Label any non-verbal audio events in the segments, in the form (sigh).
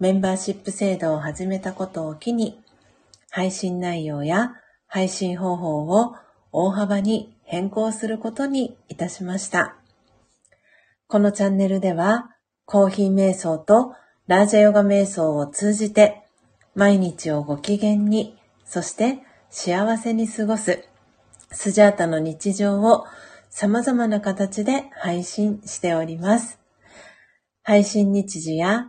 メンバーシップ制度を始めたことを機に、配信内容や配信方法を大幅に変更することにいたしました。このチャンネルでは、コーヒー瞑想とラージャヨガ瞑想を通じて、毎日をご機嫌に、そして幸せに過ごす、スジャータの日常を様々な形で配信しております。配信日時や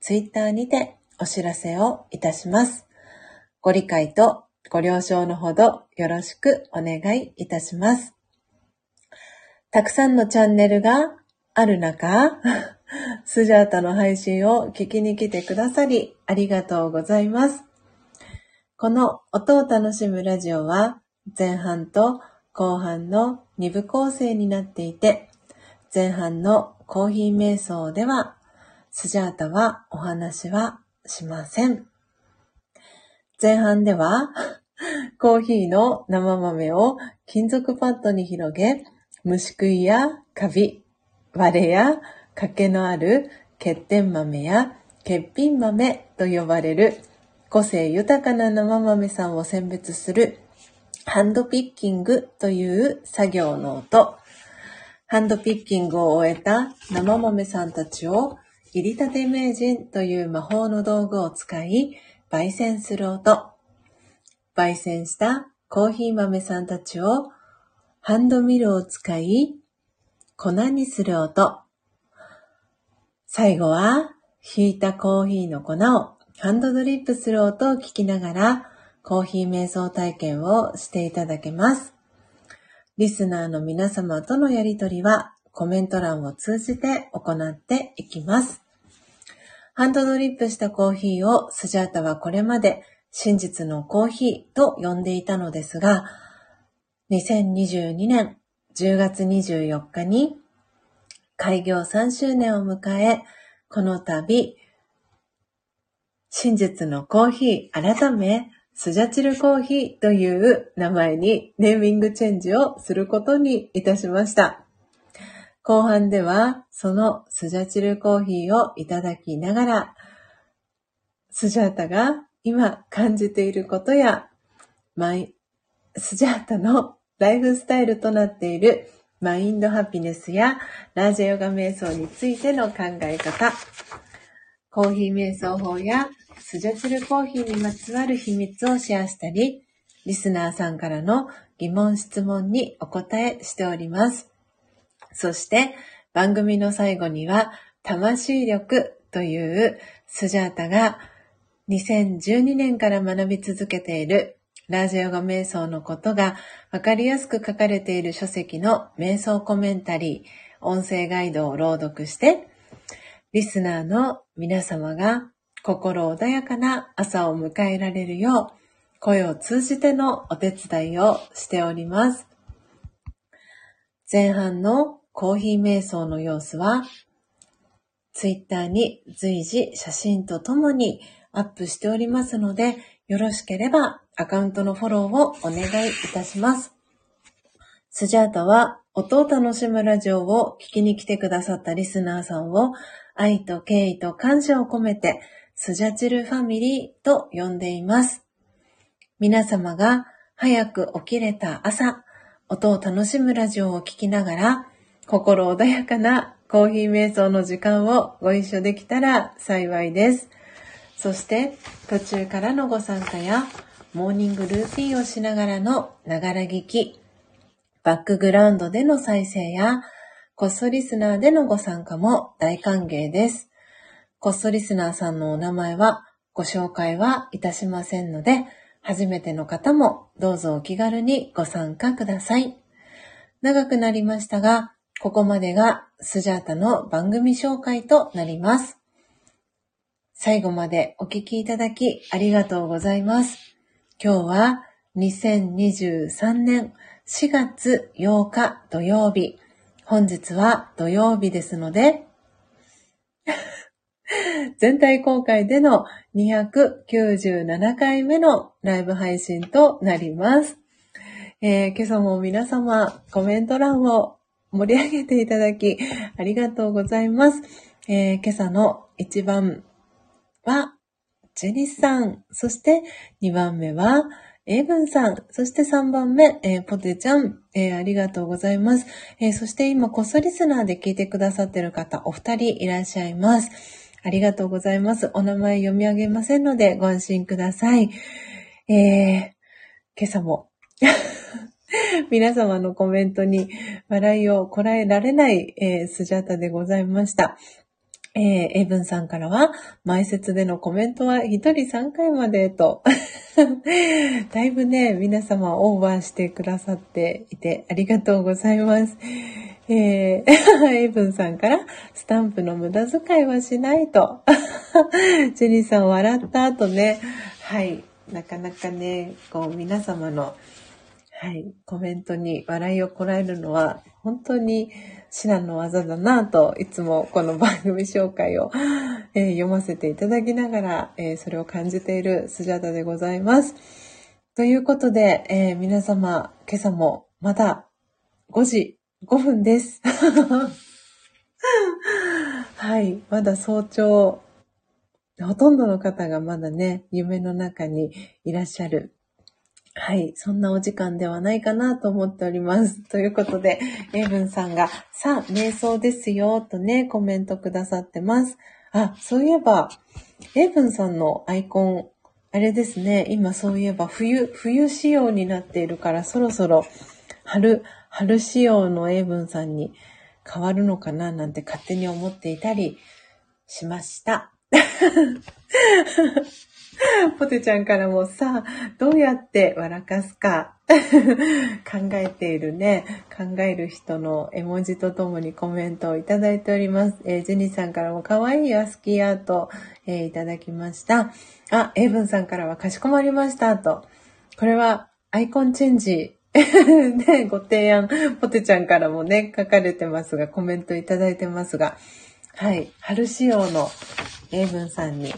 ツイッターにてお知らせをいたします。ご理解とご了承のほどよろしくお願いいたします。たくさんのチャンネルがある中、(laughs) スジャータの配信を聞きに来てくださりありがとうございます。この音を楽しむラジオは前半と後半の2部構成になっていて、前半のコーヒー瞑想ではスジャータはお話はしません。前半では、(laughs) コーヒーの生豆を金属パッドに広げ、虫食いやカビ、割れや欠けのある欠点豆や欠品豆と呼ばれる個性豊かな生豆さんを選別するハンドピッキングという作業の音。ハンドピッキングを終えた生豆さんたちを入りたて名人という魔法の道具を使い、焙煎する音。焙煎したコーヒー豆さんたちをハンドミルを使い、粉にする音。最後は、ひいたコーヒーの粉をハンドドリップする音を聞きながら、コーヒー瞑想体験をしていただけます。リスナーの皆様とのやりとりは、コメント欄を通じて行っていきます。ハンドドリップしたコーヒーをスジャータはこれまで真実のコーヒーと呼んでいたのですが、2022年10月24日に開業3周年を迎え、この度、真実のコーヒー改め、スジャチルコーヒーという名前にネーミングチェンジをすることにいたしました。後半では、そのスジャチルコーヒーをいただきながら、スジャータが今感じていることや、マイ、スジャータのライフスタイルとなっているマインドハピネスやラージャヨガ瞑想についての考え方、コーヒー瞑想法やスジャチルコーヒーにまつわる秘密をシェアしたり、リスナーさんからの疑問質問にお答えしております。そして番組の最後には魂力というスジャータが2012年から学び続けているラージャヨガ瞑想のことがわかりやすく書かれている書籍の瞑想コメンタリー、音声ガイドを朗読して、リスナーの皆様が心穏やかな朝を迎えられるよう、声を通じてのお手伝いをしております。前半のコーヒー瞑想の様子は、ツイッターに随時写真とともにアップしておりますので、よろしければアカウントのフォローをお願いいたします。スジャータは音を楽しむラジオを聞きに来てくださったリスナーさんを愛と敬意と感謝を込めてスジャチルファミリーと呼んでいます。皆様が早く起きれた朝、音を楽しむラジオを聞きながら心穏やかなコーヒー瞑想の時間をご一緒できたら幸いです。そして途中からのご参加やモーニングルーティンをしながらのながら聞き、バックグラウンドでの再生やこっそリスナーでのご参加も大歓迎です。こっそリスナーさんのお名前はご紹介はいたしませんので、初めての方もどうぞお気軽にご参加ください。長くなりましたが、ここまでがスジャータの番組紹介となります。最後までお聞きいただきありがとうございます。今日は2023年4月8日土曜日。本日は土曜日ですので (laughs) 全体公開での297回目のライブ配信となります。えー、今朝も皆様コメント欄を盛り上げていただきありがとうございます。えー、今朝の一番はジェニスさん、そして2番目はエイブンさん、そして3番目、えー、ポテちゃん、えー、ありがとうございます。えー、そして今、こっそリスナーで聞いてくださってる方、お二人いらっしゃいます。ありがとうございます。お名前読み上げませんのでご安心ください。えー、今朝も (laughs) 皆様のコメントに笑いをこらえられない、えー、スジャタでございました。えー、エイブンさんからは、前説でのコメントは一人3回までと (laughs) だいぶね、皆様オーバーしてくださっていてありがとうございます。えー、(laughs) エイブンさんから、スタンプの無駄遣いはしないと。ジェニーさん笑った後ね、はい、なかなかね、こう皆様の、はい、コメントに笑いをこらえるのは、本当に至難の技だなと、いつもこの番組紹介を、えー、読ませていただきながら、えー、それを感じているスジャタでございます。ということで、えー、皆様、今朝もまだ5時5分です。(laughs) はい。まだ早朝、ほとんどの方がまだね、夢の中にいらっしゃる。はい。そんなお時間ではないかなと思っております。ということで、エイブンさんが、さあ、瞑想ですよ、とね、コメントくださってます。あ、そういえば、エイブンさんのアイコン、あれですね、今そういえば冬、冬仕様になっているからそろそろ春、春仕様の英文さんに変わるのかななんて勝手に思っていたりしました。(laughs) ポテちゃんからもさあ、どうやって笑かすか？(laughs) 考えているね、考える人の絵文字とともにコメントをいただいております。えー、ジェニーさんからも可愛いアスキーアート、えー、いただきました。あ、エイブンさんからはかしこまりましたと。これはアイコンチェンジ (laughs) ね、ご提案、ポテちゃんからもね、書かれてますが、コメントいただいてますが、はい、春仕様の英文さんに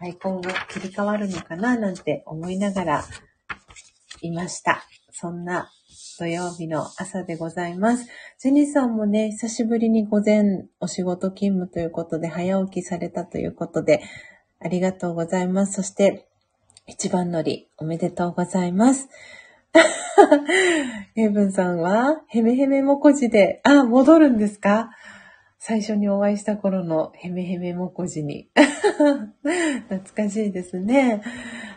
アイコンが切り替わるのかななんて思いながらいました。そんな土曜日の朝でございます。ジェニーさんもね、久しぶりに午前お仕事勤務ということで早起きされたということで、ありがとうございます。そして、一番乗りおめでとうございます。(laughs) エイブンさんは、ヘメヘメもこじで、あ、戻るんですか？最初にお会いした頃のヘメヘメもこじに。(laughs) 懐かしいですね。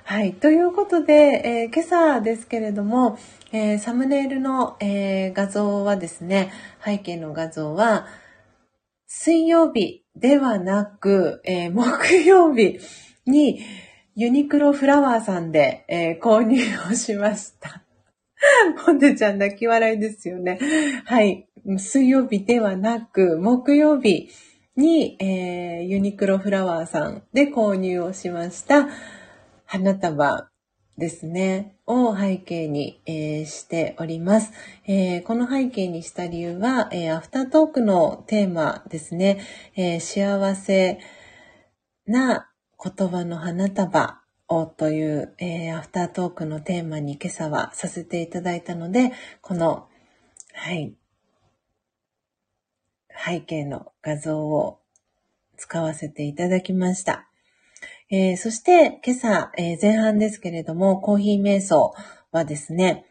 はい。ということで、えー、今朝ですけれども、えー、サムネイルの、えー、画像はですね、背景の画像は、水曜日ではなく、え木曜日にユニクロフラワーさんで、え購入をしました。(laughs) ポテちゃん泣き笑いですよね。はい。水曜日ではなく、木曜日に、えー、ユニクロフラワーさんで購入をしました花束ですね、を背景に、えー、しております、えー、この背景にした理由は、えー、アフタートークのテーマですね、え幸せな言葉の花束をという、えー、アフタートークのテーマに今朝はさせていただいたので、この、はい、背景の画像を使わせていただきました。えー、そして今朝、えー、前半ですけれども、コーヒー瞑想はですね、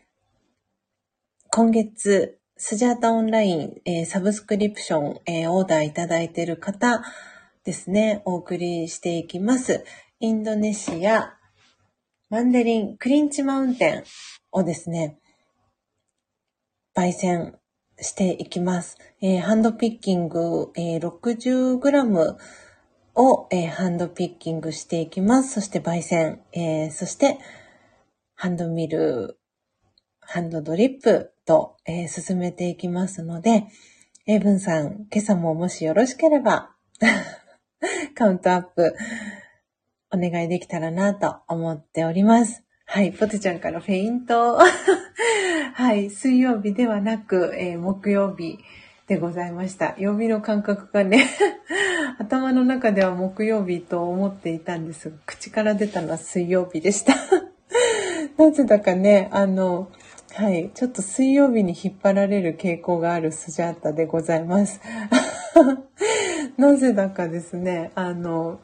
今月、スジャータオンライン、えー、サブスクリプション、えオーダーいただいている方ですね、お送りしていきます。インドネシア、マンデリン、クリンチマウンテンをですね、焙煎していきます。えー、ハンドピッキング、えー、60g を、えー、ハンドピッキングしていきます。そして焙煎、えー、そしてハンドミル、ハンドドリップと、え、進めていきますので、エイブンさん、今朝ももしよろしければ (laughs) カウントアップお願いできたらなと思っております。はい、ポテちゃんからフェイント。(laughs) はい、水曜日ではなく、えー、木曜日でございました。曜日の感覚がね (laughs) 頭の中では木曜日と思っていたんですが、口から出たのは水曜日でした (laughs) なぜだかね、あの、はい、ちょっと水曜日に引っ張られる傾向があるスジャータでございます。なぜだかですね、あの、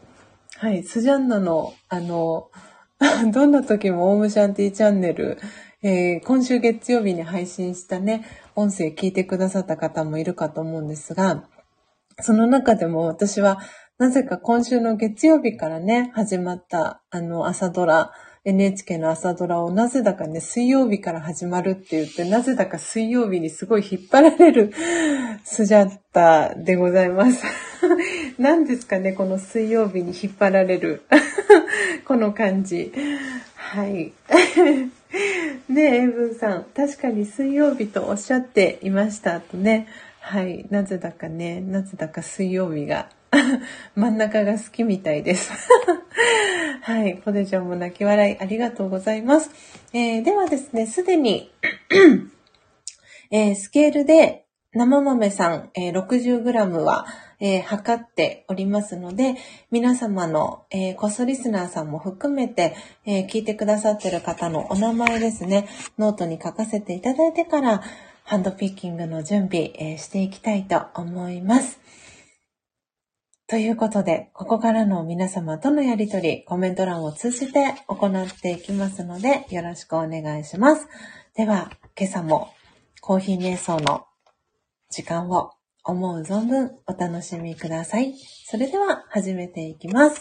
はい、スジャンナの、あの、どんな時もオウムシャンティチャンネル、えー、今週月曜日に配信したね、音声聞いてくださった方もいるかと思うんですが、その中でも私は、なぜか今週の月曜日からね、始まった、あの、朝ドラ、NHK の朝ドラをなぜだかね、水曜日から始まるって言って、なぜだか水曜日にすごい引っ張られるスジャッタでございます。(laughs) 何ですかね、この水曜日に引っ張られる (laughs) この感じ。はい。(laughs) ねえ、エイブンさん、確かに水曜日とおっしゃっていましたとね。はい。なぜだかね、なぜだか水曜日が (laughs) 真ん中が好きみたいです (laughs) はい。ポテちゃんも泣き笑いありがとうございます。えー、ではですね、すでに (clears throat) えー、スケールで生豆さん、えー、60g は、えー、測っておりますので、皆様の、えー、ゴーストリスナーさんも含めて、えー、聞いてくださってる方のお名前ですね、ノートに書かせていただいてから、ハンドピッキングの準備、えー、していきたいと思います。ということで、ここからの皆様とのやりとり、コメント欄を通じて行っていきますので、よろしくお願いします。では、今朝もコーヒー瞑想の時間を思う存分お楽しみください。それでは始めていきます。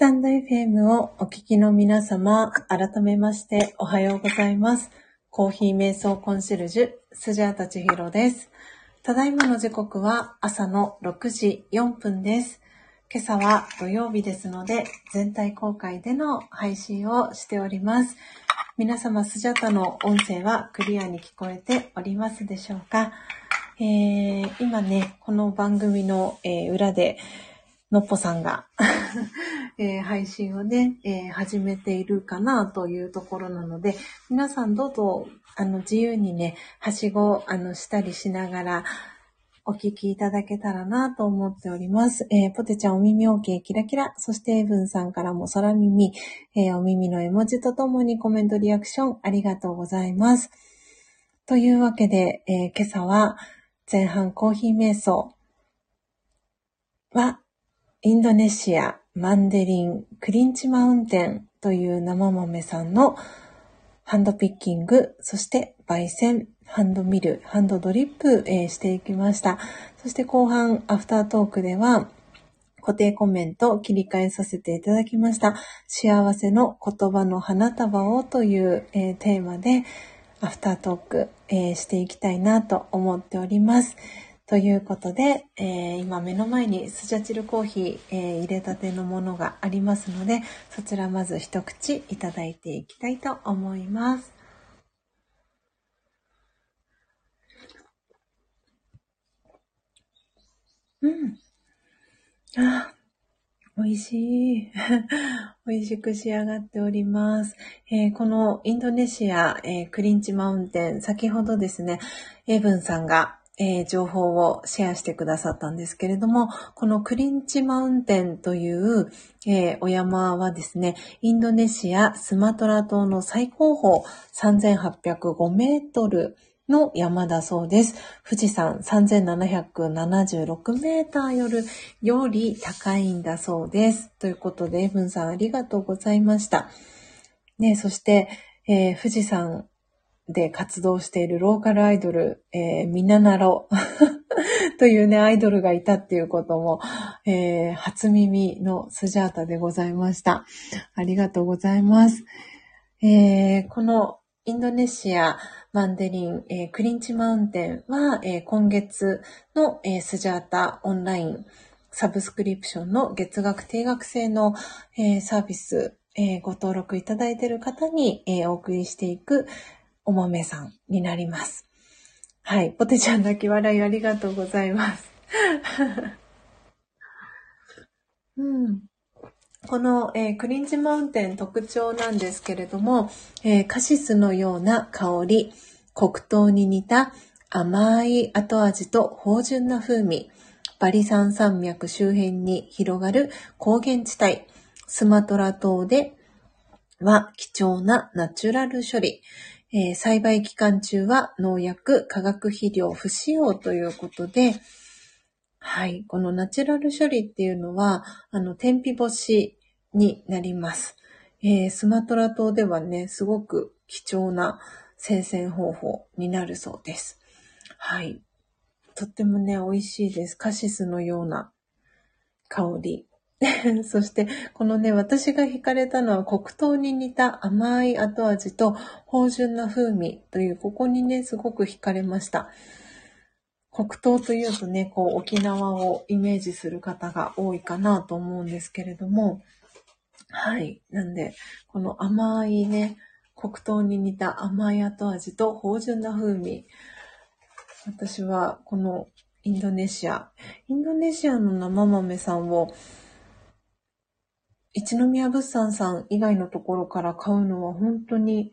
タンド FM をお聞きの皆様、改めましておはようございます。コーヒー瞑想コンシェルジュ、スジャータチヒロです。ただいまの時刻は朝の6時4分です。今朝は土曜日ですので、全体公開での配信をしております。皆様、スジャータの音声はクリアに聞こえておりますでしょうか、えー、今ね、この番組の、えー、裏で、のっぽさんが (laughs) えー、配信をね、えー、始めているかなというところなので、皆さんどうぞ、あの、自由にね、はしご、あの、したりしながら、お聞きいただけたらなと思っております。えー、ポテちゃんお耳 OK キラキラ。そしてエブンさんからも空耳、えー、お耳の絵文字とともにコメントリアクションありがとうございます。というわけで、えー、今朝は前半コーヒー瞑想はインドネシア、マンデリン、クリンチマウンテンという生豆さんのハンドピッキング、そして焙煎、ハンドミル、ハンドドリップ、していきました。そして後半、アフタートークでは、固定コメントを切り替えさせていただきました。幸せの言葉の花束をという、テーマで、アフタートーク、していきたいなと思っております。ということで、えー、今目の前にスジャチルコーヒー、えー、入れたてのものがありますので、そちらまず一口いただいていきたいと思います。うん。あ、美味しい。(laughs) 美味しく仕上がっております。えー、このインドネシア、えー、クリンチマウンテン、先ほどですね、エブンさんがえー、情報をシェアしてくださったんですけれども、このクリンチマウンテンという、えー、お山はですね、インドネシアスマトラ島の最高峰3805メートルの山だそうです。富士山3776メーターよりより高いんだそうです。ということで、エブンさんありがとうございました。ね、そして、えー、富士山で活動しているローカルアイドル、えー、ミナナロというね、アイドルがいたっていうことも、えー、初耳のスジャータでございました。ありがとうございます。えー、このインドネシア、マンデリン、えー、クリンチマウンテンは、えー、今月の、えー、スジャータオンラインサブスクリプションの月額定額制の、サービス、え、ご登録いただいている方に、お送りしていく、お豆さんになります。はい。ポテちゃん泣き笑いありがとうございます。(laughs) うん。この、えー、クリンチマウンテン特徴なんですけれども、えー、カシスのような香り、黒糖に似た甘い後味と芳醇な風味、バリ山山脈周辺に広がる高原地帯、スマトラ島では貴重なナチュラル処理、えー、栽培期間中は農薬、化学肥料不使用ということで、はい。このナチュラル処理っていうのは、あの、天日干しになります。えー、スマトラ島ではね、すごく貴重な生鮮方法になるそうです。はい。とってもね、美味しいです。カシスのような香り。(laughs) そして、このね、私が惹かれたのは黒糖に似た甘い後味と芳醇な風味という、ここにね、すごく惹かれました。黒糖というとね、こう、沖縄をイメージする方が多いかなと思うんですけれども、はい。なんで、この甘いね、黒糖に似た甘い後味と芳醇な風味。私は、このインドネシア、インドネシアの生豆さんを一宮物産さん以外のところから買うのは本当に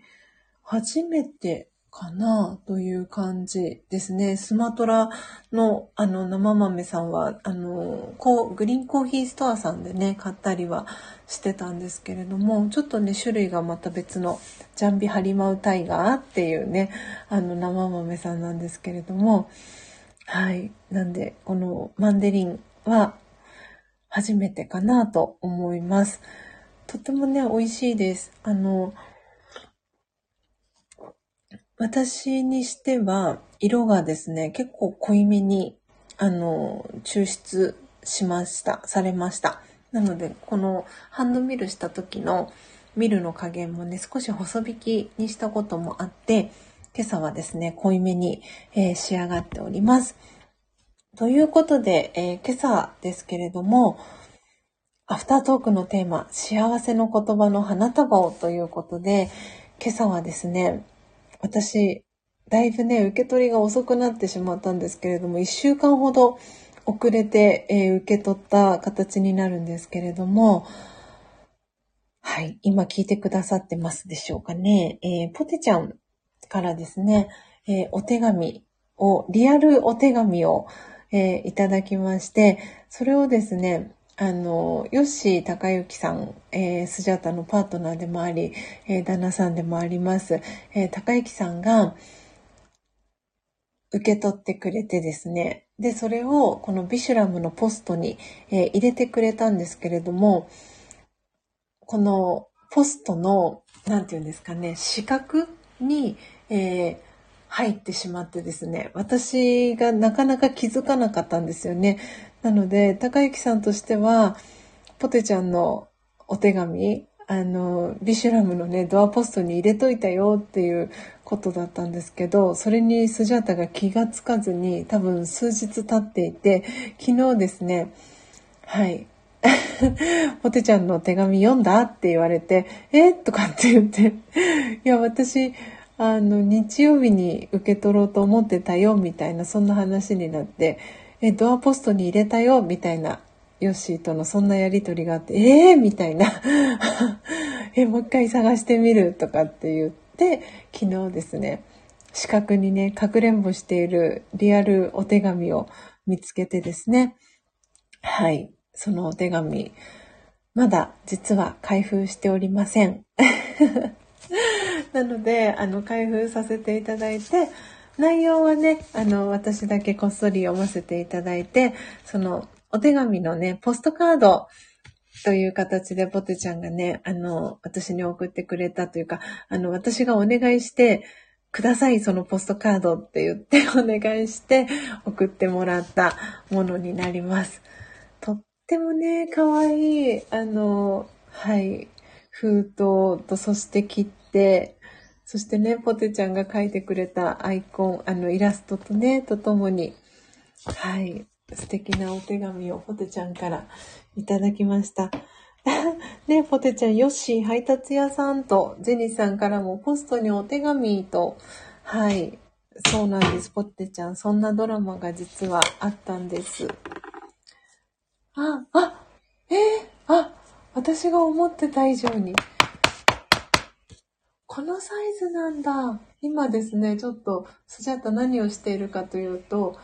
初めてかなという感じですね。スマトラのあの生豆さんは、あの、こう、グリーンコーヒーストアさんでね、買ったりはしてたんですけれども、ちょっとね、種類がまた別のジャンビハリマウタイガーっていうね、あの生豆さんなんですけれども、はい。なんで、このマンデリンは初めてかなと思います。とてもね、美味しいです。あの、私にしては、色がですね、結構濃いめに、あの、抽出しました、されました。なので、このハンドミルした時のミルの加減もね、少し細引きにしたこともあって、今朝はですね、濃いめに、えー、仕上がっております。ということで、えー、今朝ですけれども、アフタートークのテーマ、幸せの言葉の花束をということで、今朝はですね、私、だいぶね、受け取りが遅くなってしまったんですけれども、1週間ほど遅れて、えー、受け取った形になるんですけれども、はい、今聞いてくださってますでしょうかね。えー、ポテちゃんからですね、えー、お手紙を、リアルお手紙を、えいただきまして、それをですね、あの、ヨッシー高之さん、えー、スジャタのパートナーでもあり、えー、旦那さんでもあります、えー、高之さんが、受け取ってくれてですね。で、それをこのビシュラムのポストに、え、入れてくれたんですけれども、このポストの、なんて言うんですかね、四角に、え、入ってしまってですね、私がなかなか気づかなかったんですよね。なので、高之さんとしては、ポテちゃんのお手紙、あの、ビシュラムのね、ドアポストに入れといたよっていうことだったんですけど、それにスジャータが気がつかずに、多分数日経っていて、昨日ですね、はい、(laughs) ポテちゃんの手紙読んだって言われて、えとかって言って、いや、私、あの、日曜日に受け取ろうと思ってたよ、みたいな、そんな話になって、え、ドアポストに入れたよ、みたいなヨッシーとのそんなやりとりがあって、えーみたいな。(laughs) え、もう一回探してみるとかって言って、昨日ですね、四角にね、かくれんぼしているリアルお手紙を見つけてですね、はい、そのお手紙、まだ実は開封しておりません。(laughs) (laughs) なので、あの、開封させていただいて、内容はね、あの、私だけこっそり読ませていただいて、その、お手紙のね、ポストカードという形でポテちゃんがね、あの、私に送ってくれたというか、あの、私がお願いして、ください、そのポストカードって言って (laughs) お願いして送ってもらったものになります。とってもね、かわいい、あの、はい、封筒とそして切って、そしてね、ポテちゃんが描いてくれたアイコン、あの、イラストとね、とともに、はい、素敵なお手紙をポテちゃんからいただきました。(laughs) ね、ポテちゃん、ヨッシー配達屋さんと、ジェニーさんからもポストにお手紙と、はい、そうなんです、ポテちゃん。そんなドラマが実はあったんです。あ、あ、えー、あ、私が思ってた以上に。このサイズなんだ。今ですね、ちょっと、スジャタ何をしているかというと、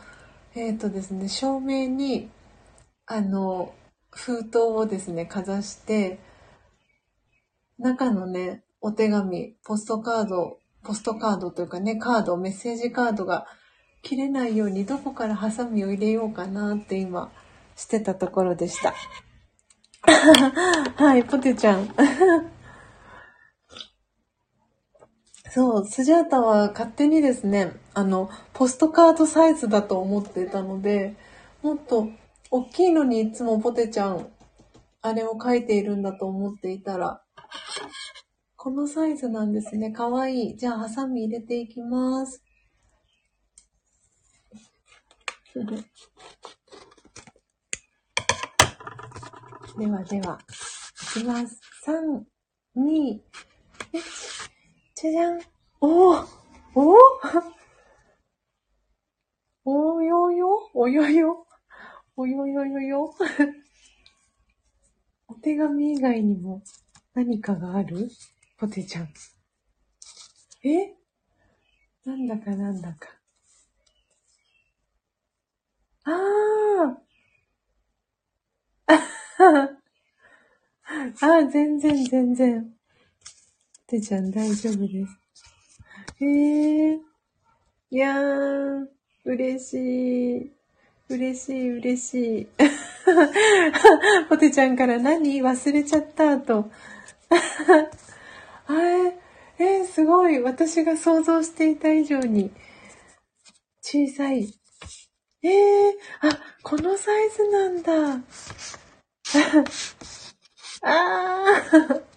えっ、ー、とですね、照明に、あの、封筒をですね、かざして、中のね、お手紙、ポストカード、ポストカードというかね、カード、メッセージカードが切れないようにどこからハサミを入れようかなって今してたところでした。(laughs) はい、ポテちゃん。(laughs) そう、スジャータは勝手にですね、あの、ポストカードサイズだと思ってたので、もっと大きいのにいつもポテちゃん、あれを書いているんだと思っていたら、このサイズなんですね。かわいい。じゃあ、ハサミ入れていきます。ではでは、いきます。3、2、1。じゃじゃん。おーお (laughs) およよおよよおよよよよ (laughs) お手紙以外にも何かがある？ポテちゃん。え？なんだかなんだか。あ (laughs) あああ、全然全然。てちゃん大丈夫です。へえ。いやー、嬉しい。嬉しい、嬉しい。(laughs) ポテちゃんから何忘れちゃったと。(laughs) あれ、えー、すごい。私が想像していた以上に小さい。えー、あ、このサイズなんだ。(laughs) あー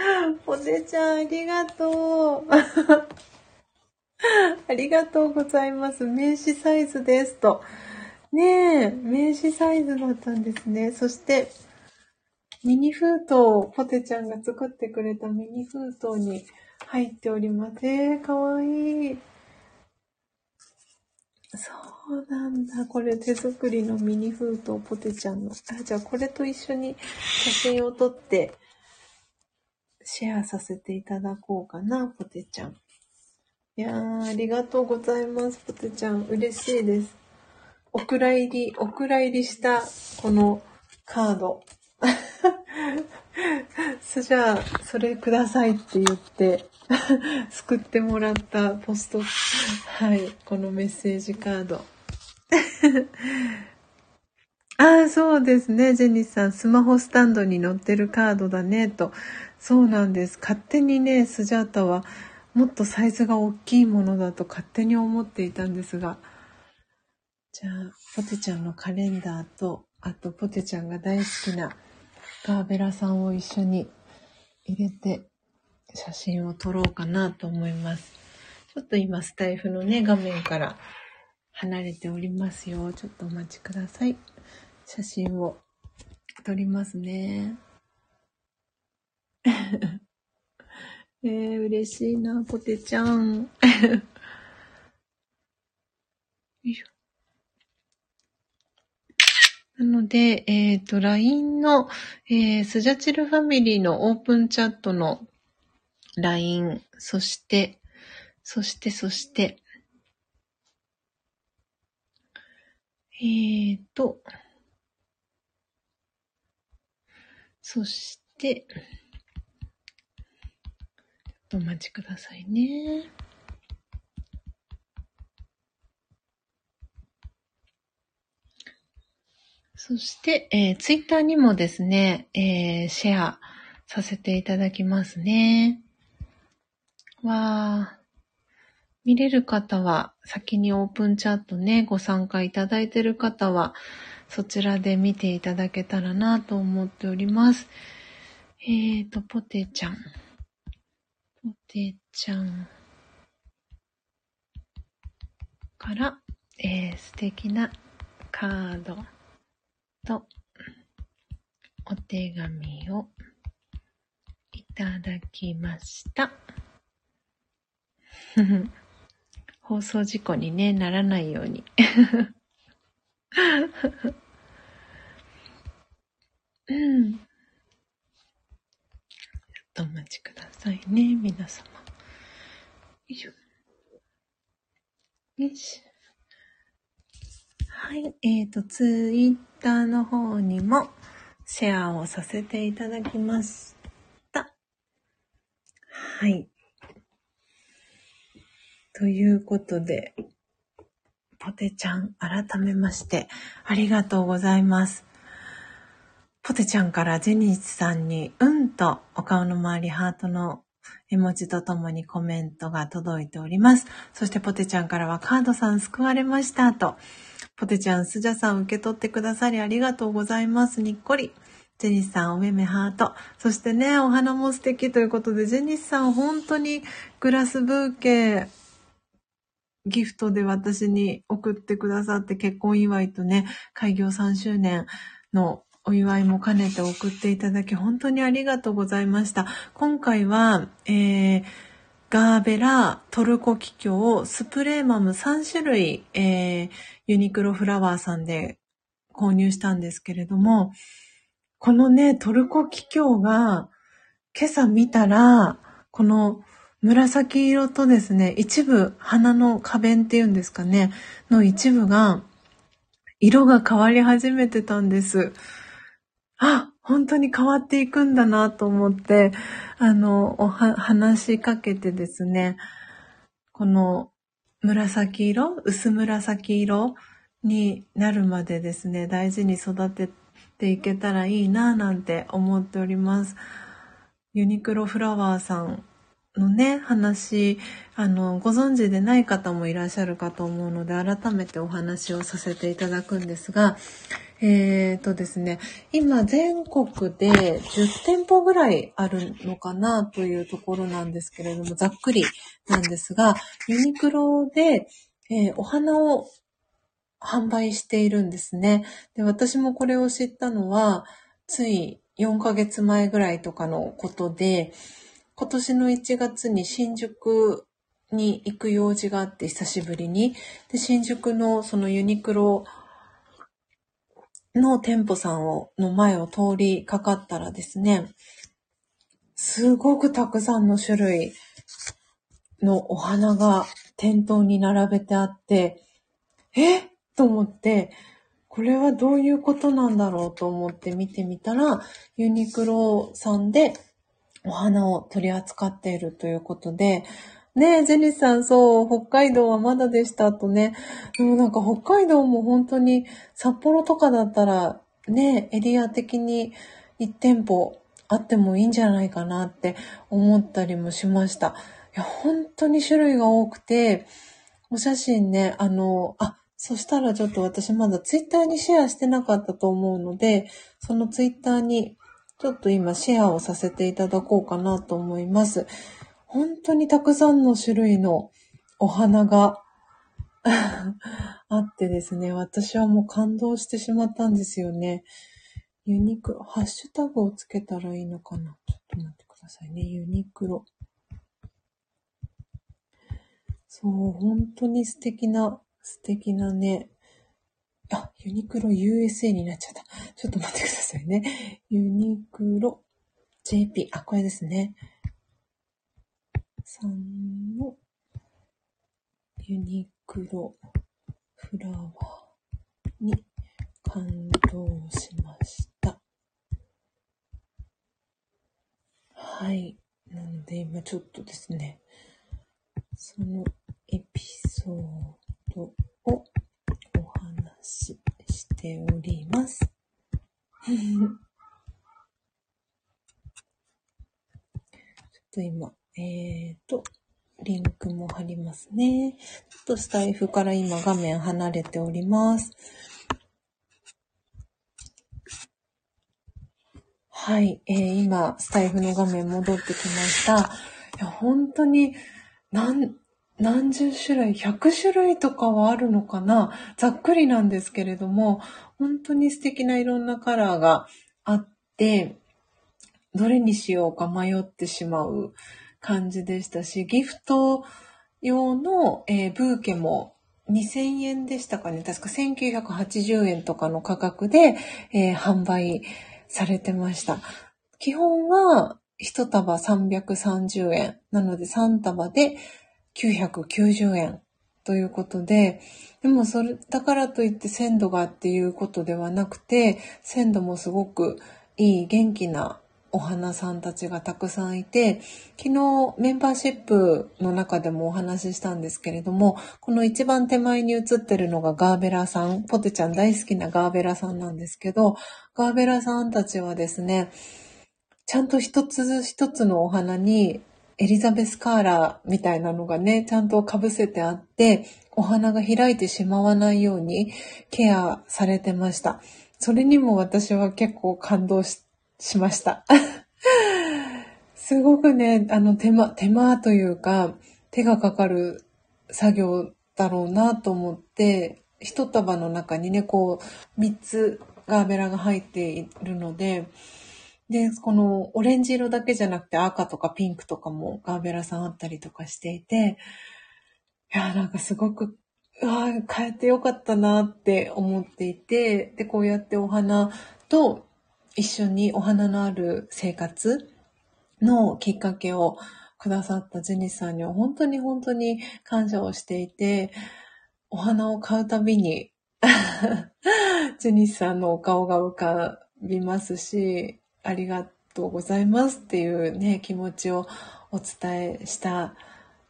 (laughs) ポテちゃん、ありがとう。(laughs) ありがとうございます。名刺サイズですと。ねえ、名刺サイズだったんですね。そして、ミニ封筒ポテちゃんが作ってくれたミニ封筒に入っております。えー、かわいい。そうなんだ。これ手作りのミニ封筒ポテちゃんの。あ、じゃあこれと一緒に写真を撮ってシェアさせていただこうかな、ポテちゃん。いやー、ありがとうございます、ポテちゃん。嬉しいです。お蔵入り、お蔵入りした、このカード。(laughs) そじゃあ、それくださいって言って、(laughs) 救ってもらったポスト、はい、このメッセージカード。(laughs) ああ、そうですね、ジェニスさん。スマホスタンドに載ってるカードだね、と。そうなんです。勝手にね、スジャータは、もっとサイズが大きいものだと勝手に思っていたんですが。じゃあ、ポテちゃんのカレンダーと、あとポテちゃんが大好きなガーベラさんを一緒に入れて写真を撮ろうかなと思います。ちょっと今スタイフのね、画面から離れておりますよ。ちょっとお待ちください。写真を撮りますね。(laughs) えー、嬉しいな、ポテちゃん。(laughs) よいしょ。なので、えっ、と、LINE の、えースジャチルファミリーのオープンチャットの LINE、そして、そして、そして、えっ、と、そして、お待ちくださいね。そして、えー、ツイッターにもですね、えーシェアさせていただきますね。わー。見れる方は、先にオープンチャットね、ご参加いただいている方は、そちらで見ていただけたらなと思っております。えーと、ポテちゃん。ポテちゃんから、えー素敵なカードとお手紙をいただきました。(laughs) 放送事故にね、ならないように。うん。とお待ちくださいね、皆様。よいしょ。よし。はい。えっ、と、ツイッターの方にもシェアをさせていただきました。はい。ということで、ポテちゃん、改めまして、ありがとうございます。ポテちゃんからジェニスさんに、うんとお顔の周りハートの絵文字とともにコメントが届いております。そしてポテちゃんからはカードさん救われましたと。ポテちゃん、スジャさん受け取ってくださりありがとうございます。にっこり。ジェニスさん、お目目ハート。そしてね、お花も素敵ということで、ジェニスさん、本当にグラスブーケ、ギフトで私に送ってくださって結婚祝いとね、開業3周年のお祝いも兼ねて送っていただき本当にありがとうございました。今回は、えー、ガーベラ、トルコキキョウ、スプレーマム3種類、えー、ユニクロフラワーさんで購入したんですけれども、このね、トルコキキョウが今朝見たら、この紫色とですね、一部、花の花弁っていうんですかね、の一部が、色が変わり始めてたんです。あ、本当に変わっていくんだなと思って、あの、おは、話しかけてですね、この紫色、薄紫色になるまでですね、大事に育てていけたらいいなぁなんて思っております。ユニクロフラワーさんのね、話、あの、ご存知でない方もいらっしゃるかと思うので、改めてお話をさせていただくんですが、えーとですね、今全国で10店舗ぐらいあるのかなというところなんですけれども、ざっくりなんですが、ユニクロで、えー、お花を販売しているんですね。で、私もこれを知ったのは、つい4ヶ月前ぐらいとかのことで、今年の1月に新宿に行く用事があって、久しぶりに。で、新宿のそのユニクロの店舗さんを、の前を通りかかったらですね、すごくたくさんの種類のお花が店頭に並べてあって、え？と思って、これはどういうことなんだろうと思って見てみたら、ユニクロさんでお花を取り扱っているということで、ねえ、ジェニスさん、そう、北海道はまだでしたとね。でもなんか北海道も本当に札幌とかだったら、ねエリア的に1店舗あってもいいんじゃないかなって思ったりもしました。いや、本当に種類が多くて、お写真ね、あの、あ、そしたらちょっと私まだツイッターにシェアしてなかったと思うので、そのツイッターにちょっと今シェアをさせていただこうかなと思います。本当にたくさんの種類のお花が (laughs) あってですね、私はもう感動してしまったんですよね。ユニクロ、ハッシュタグをつけたらいいのかなちょっと待ってくださいね。ユニクロ。そう、本当に素敵な、素敵なね。あ、ユニクロ USA になっちゃった。ちょっと待ってくださいね。ユニクロ JP。あ、これですね。さんのユニクロフラワーに感動しました。はい。なので今ちょっとですね、そのエピソードをししております。(laughs) ちょっと今、えっ、ー、と、リンクも貼りますね。ちょっとスタイフから今画面離れております。はい、えー、今、スタイフの画面戻ってきました。いや、本当に、何、何十種類、100種類とかはあるのかな？ざっくりなんですけれども、本当に素敵ないろんなカラーがあって、どれにしようか迷ってしまう感じでしたし、ギフト用の、えー、ブーケも2000円でしたかね？確か1980円とかの価格で、えー、販売されてました。基本は1束330円。なので3束で990円ということで、でもそれ、だからといって鮮度がっていうことではなくて、鮮度もすごくいい元気なお花さんたちがたくさんいて、昨日メンバーシップの中でもお話ししたんですけれども、この一番手前に写ってるのがガーベラさん、ポテちゃん大好きなガーベラさんなんですけど、ガーベラさんたちはですね、ちゃんと一つ一つのお花にエリザベスカーラーみたいなのがね、ちゃんと被せてあって、お花が開いてしまわないようにケアされてました。それにも私は結構感動し、ました。(laughs) すごくね、あの手間、手間というか、手がかかる作業だろうなと思って、一束の中にね、こう、三つガーベラが入っているので、で、このオレンジ色だけじゃなくて赤とかピンクとかもガーベラさんあったりとかしていて、いや、なんかすごく、うわ変えてよかったなって思っていて、で、こうやってお花と一緒にお花のある生活のきっかけをくださったジェニスさんには本当に本当に感謝をしていて、お花を買うたびに (laughs) ジェニスさんのお顔が浮かびますし、ありがとうございますっていうね、気持ちをお伝えした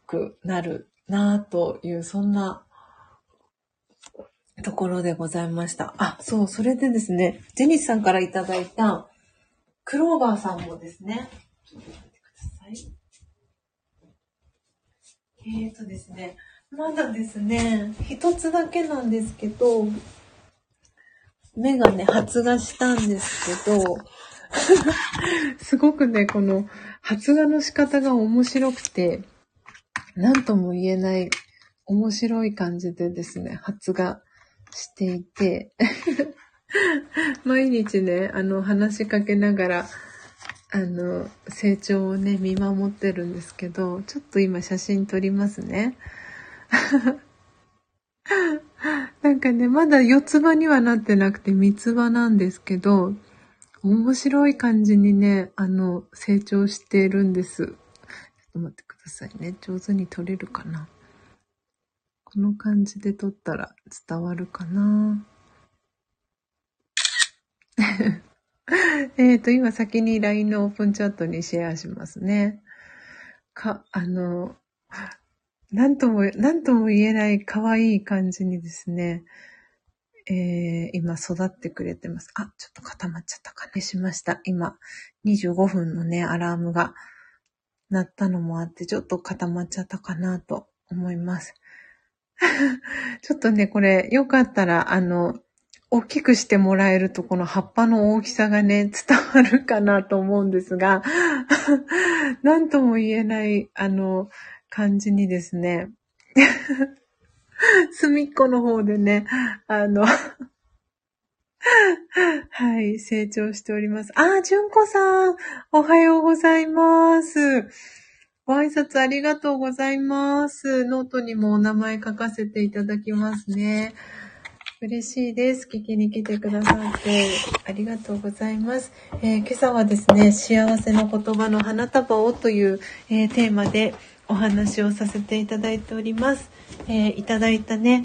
くなるなという、そんなところでございました。あ、そう、それでですね、ジェニスさんからいただいた、クローバーさんもですね、ちょっと待ってください。えーとですね、まだですね、一つだけなんですけど、目がね、発芽したんですけど、(laughs) すごくね、この発芽の仕方が面白くて、何とも言えない面白い感じでですね、発芽していて、(laughs) 毎日ね、あの、話しかけながら、あの、成長をね、見守ってるんですけど、ちょっと今写真撮りますね。(laughs) なんかね、まだ四つ葉にはなってなくて三つ葉なんですけど、面白い感じにね、あの、成長してるんです。ちょっと待ってくださいね。上手に撮れるかな。この感じで撮ったら伝わるかな。(laughs) えっと、今先に LINE のオープンチャットにシェアしますね。か、あの、なんとも、なんとも言えない可愛い感じにですね、えー、今育ってくれてます。あ、ちょっと固まっちゃったかねしました。今、25分のね、アラームが鳴ったのもあって、ちょっと固まっちゃったかなと思います。(laughs) ちょっとね、これ、よかったら、あの、大きくしてもらえると、この葉っぱの大きさがね、伝わるかなと思うんですが、(laughs) なんとも言えない、あの、感じにですね、(laughs) (laughs) 隅っこの方でね、あの (laughs) はい、成長しております。あ、純子さん、おはようございます。ご挨拶ありがとうございます。ノートにもお名前書かせていただきますね。嬉しいです。聞きに来てくださってありがとうございます。えー、今朝はですね、幸せの言葉の花束をという、えー、テーマでお話をさせていただいております。えー、いただいたね、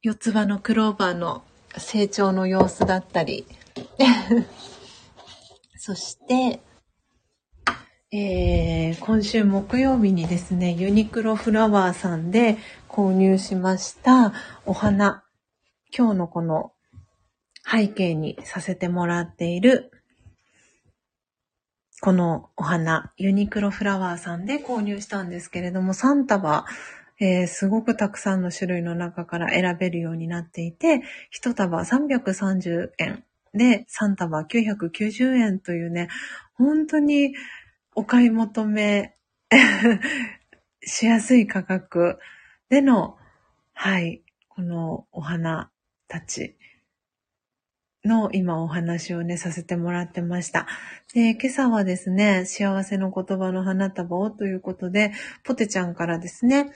四つ葉のクローバーの成長の様子だったり、(laughs) そして、えー、今週木曜日にですね、ユニクロフラワーさんで購入しましたお花。今日のこの背景にさせてもらっているこのお花、ユニクロフラワーさんで購入したんですけれども、3束、えー、すごくたくさんの種類の中から選べるようになっていて、1束330円で3束990円というね、本当にお買い求め (laughs) しやすい価格での、はい、このお花たち。の今お話をね、させてもらってました。で、今朝はですね、幸せの言葉の花束をということで、ポテちゃんからですね、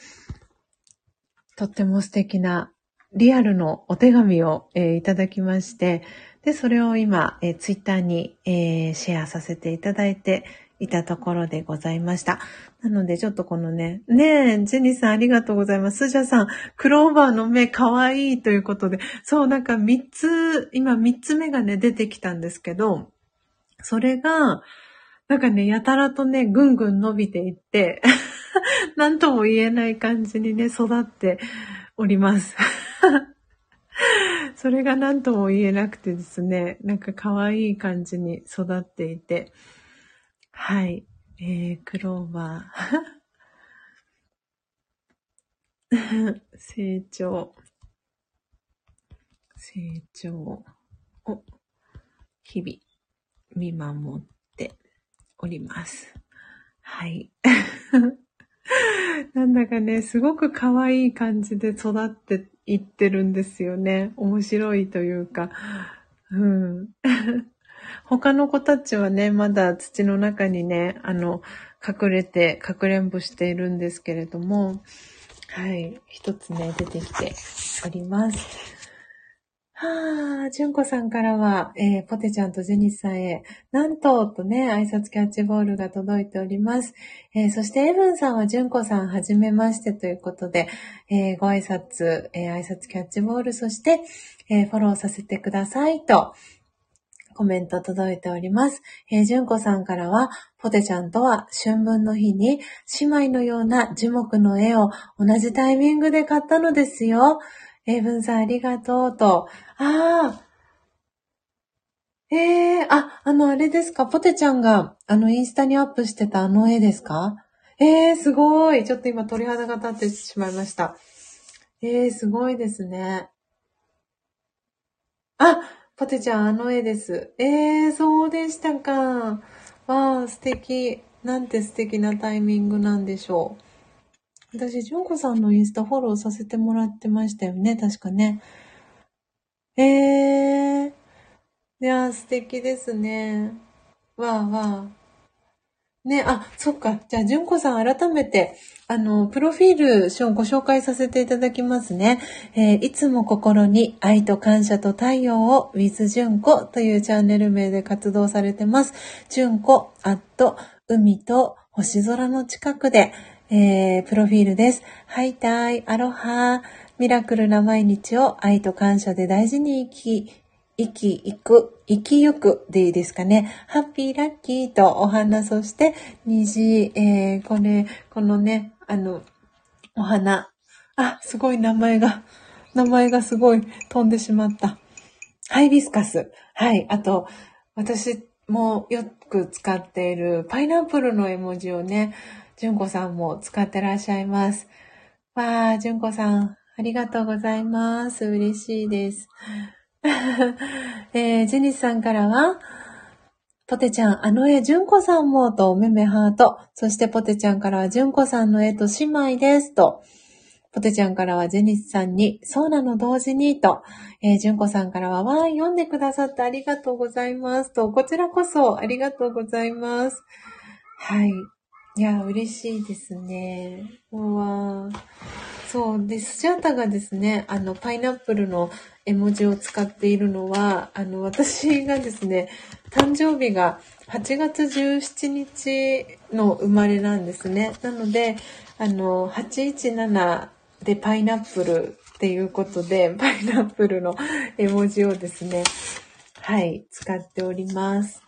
とっても素敵なリアルのお手紙を、えー、いただきまして、で、それを今、えー、ツイッターに、えー、シェアさせていただいていたところでございました。なので、ちょっとこのね、ねえ、ジェニーさんありがとうございます。スジャさん、クローバーの目かわいいということで、そう、なんか3つ、今3つ目がね、出てきたんですけど、それが、なんかね、やたらとね、ぐんぐん伸びていって、(laughs) なんとも言えない感じにね、育っております。(laughs) それが何とも言えなくてですね、なんか可愛い感じに育っていて、はい。えー、クローバー。(laughs) 成長。成長を日々見守っております。はい。(laughs) なんだかね、すごく可愛い感じで育っていってるんですよね。面白いというか。うん。他の子たちはね、まだ土の中にね、あの、隠れて、かくれんぼしているんですけれども、はい、一つね、出てきております。はあ、純子さんからは、えー、ポテちゃんとジェニスさんへ、なんと、とね、挨拶キャッチボールが届いております。えー、そして、エブンさんは純子さん、はじめましてということで、えー、ご挨拶、え挨拶キャッチボール、そして、えフォローさせてくださいと、コメント届いております。えー、純子さんからは、ポテちゃんとは春分の日に姉妹のような樹木の絵を同じタイミングで買ったのですよ。えー、文さんありがとうと。ああ。ええー、あ、あの、あれですか？ポテちゃんが、あの、インスタにアップしてたあの絵ですか？ええー、すごい。ちょっと今鳥肌が立ってしまいました。ええー、すごいですね。あ、ポテちゃん、あの絵です。えー、そうでしたか。わあ、素敵。なんて素敵なタイミングなんでしょう。私、純子さんのインスタフォローさせてもらってましたよね、確かね。えー、いや、素敵ですね。わあわあ。ね、あ、そっか。じゃあ、純子さん改めて、あの、プロフィールをご紹介させていただきますね。えー、いつも心に愛と感謝と太陽を with 純子というチャンネル名で活動されてます。純子、アット、海と星空の近くで、えー、プロフィールです。ハイタイ、アロハ、ミラクルな毎日を愛と感謝で大事に生き、生き、行く、生きゆくでいいですかね。ハッピーラッキーとお花、そして虹、えー、これ、このね、あの、お花。あ、すごい名前が、名前がすごい飛んでしまった。ハイビスカス。はい。あと、私もよく使っているパイナップルの絵文字をね、純子さんも使ってらっしゃいます。わー、純子さん、ありがとうございます。嬉しいです。(laughs) えー、ジェニスさんからは、ポテちゃん、あの絵、純子さんも、と、めめハート。そしてポテちゃんからは、純子さんの絵と姉妹です、と。ポテちゃんからは、ジェニスさんに、そうなの同時に、と。えー、純子さんからは、わー、読んでくださってありがとうございます、と。こちらこそ、ありがとうございます。はい。いや、嬉しいですね。うわー。そうです。スジャータがですね、あの、パイナップルの絵文字を使っているのは、あの、私がですね、誕生日が8月17日の生まれなんですね。なので、あの、817でパイナップルっていうことで、パイナップルの絵文字をですね、はい、使っております。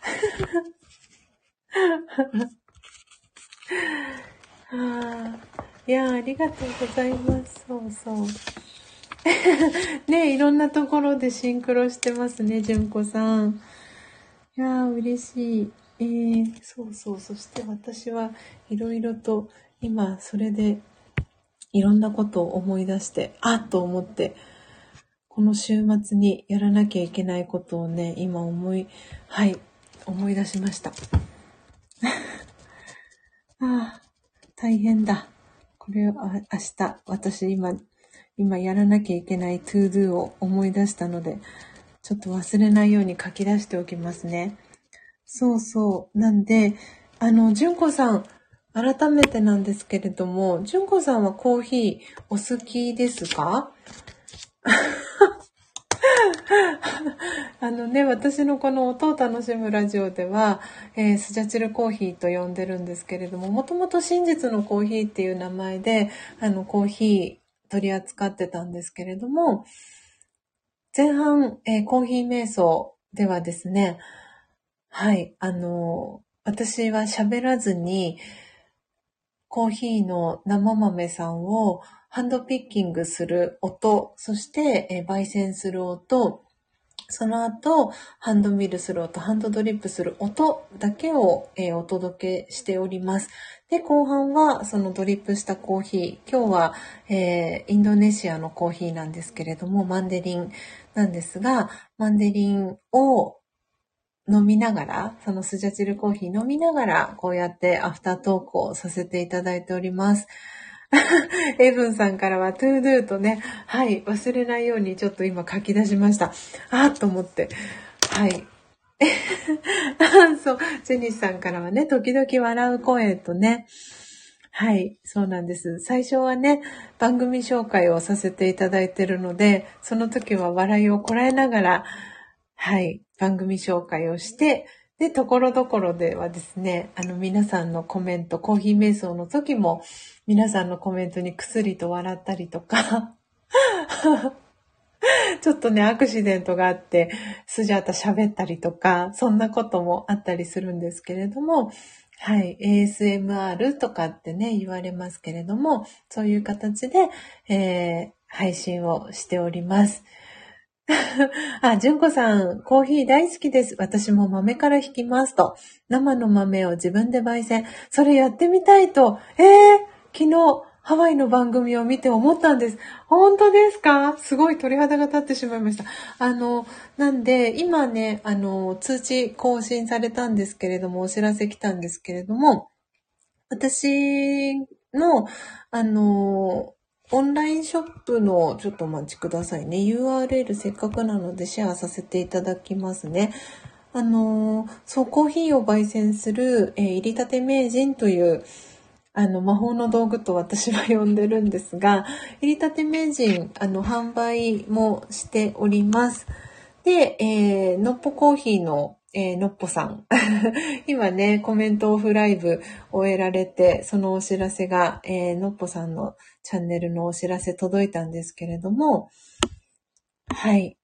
は (laughs) あいやありがとうございます。そうそう。(laughs) ねいろんなところでシンクロしてますね、純子さん。いやー、嬉しい。えー、そうそう。そして私はいろいろと今それでいろんなことを思い出して、あっと思って、この週末にやらなきゃいけないことをね、今思い、はい、思い出しました。(laughs) ああ、大変だ。これは明日、私今、今やらなきゃいけない to do を思い出したので、ちょっと忘れないように書き出しておきますね。そうそう。なんで、あの、純子さん、改めてなんですけれども、純子さんはコーヒーお好きですか？(laughs) あのね、私のこの音を楽しむラジオでは、えー、スジャチルコーヒーと呼んでるんですけれども、もともと真実のコーヒーっていう名前で、あの、コーヒー取り扱ってたんですけれども、前半、えー、コーヒー瞑想ではですね、はい、あの、私は喋らずに、コーヒーの生豆さんをハンドピッキングする音、そして、え焙煎する音、その後、ハンドミルする音、ハンドドリップする音だけを、えー、お届けしております。で、後半はそのドリップしたコーヒー。今日は、えー、インドネシアのコーヒーなんですけれども、マンデリンなんですが、マンデリンを飲みながら、そのスジャチルコーヒー飲みながら、こうやってアフタートークをさせていただいております。(laughs) エブンさんからは、トゥードゥーとね、はい、忘れないようにちょっと今書き出しました。あーと思って。はい。(laughs) そう、ジェニスさんからはね、時々笑う声とね、はい、そうなんです。最初はね、番組紹介をさせていただいてるので、その時は笑いをこらえながら、はい、番組紹介をして、で、ところどころではですね、あの皆さんのコメント、コーヒー瞑想の時も皆さんのコメントにくすりと笑ったりとか、(laughs) ちょっとね、アクシデントがあって、スジャータ喋ったりとか、そんなこともあったりするんですけれども、はい、ASMR とかってね、言われますけれども、そういう形で、えー、配信をしております。(laughs) あ、純子さん、コーヒー大好きです。私も豆から引きますと。生の豆を自分で焙煎。それやってみたいと。えー、昨日、ハワイの番組を見て思ったんです。本当ですか？すごい鳥肌が立ってしまいました。あの、なんで、今ね、あの、通知更新されたんですけれども、お知らせ来たんですけれども、私の、あの、オンラインショップの、ちょっとお待ちくださいね。URL せっかくなのでシェアさせていただきますね。あの、そう、コーヒーを焙煎する、えー、入りたて名人という、あの、魔法の道具と私は呼んでるんですが、入りたて名人、あの、販売もしております。で、えー、のっぽコーヒーの、えー、のっぽさん。(laughs) 今ね、コメントオフライブ終えられて、そのお知らせが、えー、のっぽさんのチャンネルのお知らせ届いたんですけれども、はい。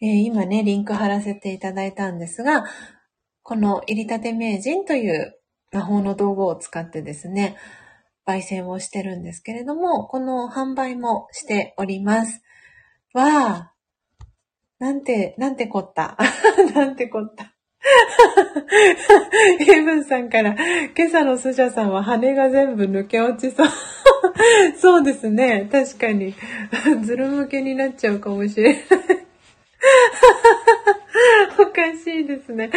えー、今ね、リンク貼らせていただいたんですが、この入りたて名人という魔法の道具を使ってですね、焙煎をしてるんですけれども、この販売もしております。わあ、なんて、なんてこった。(laughs) なんてこった。(laughs) ヘブンさんから、今朝のスジャさんは羽が全部抜け落ちそう。(laughs) そうですね。確かに。(laughs) ズル向けになっちゃうかもしれない。(laughs) おかしいですね。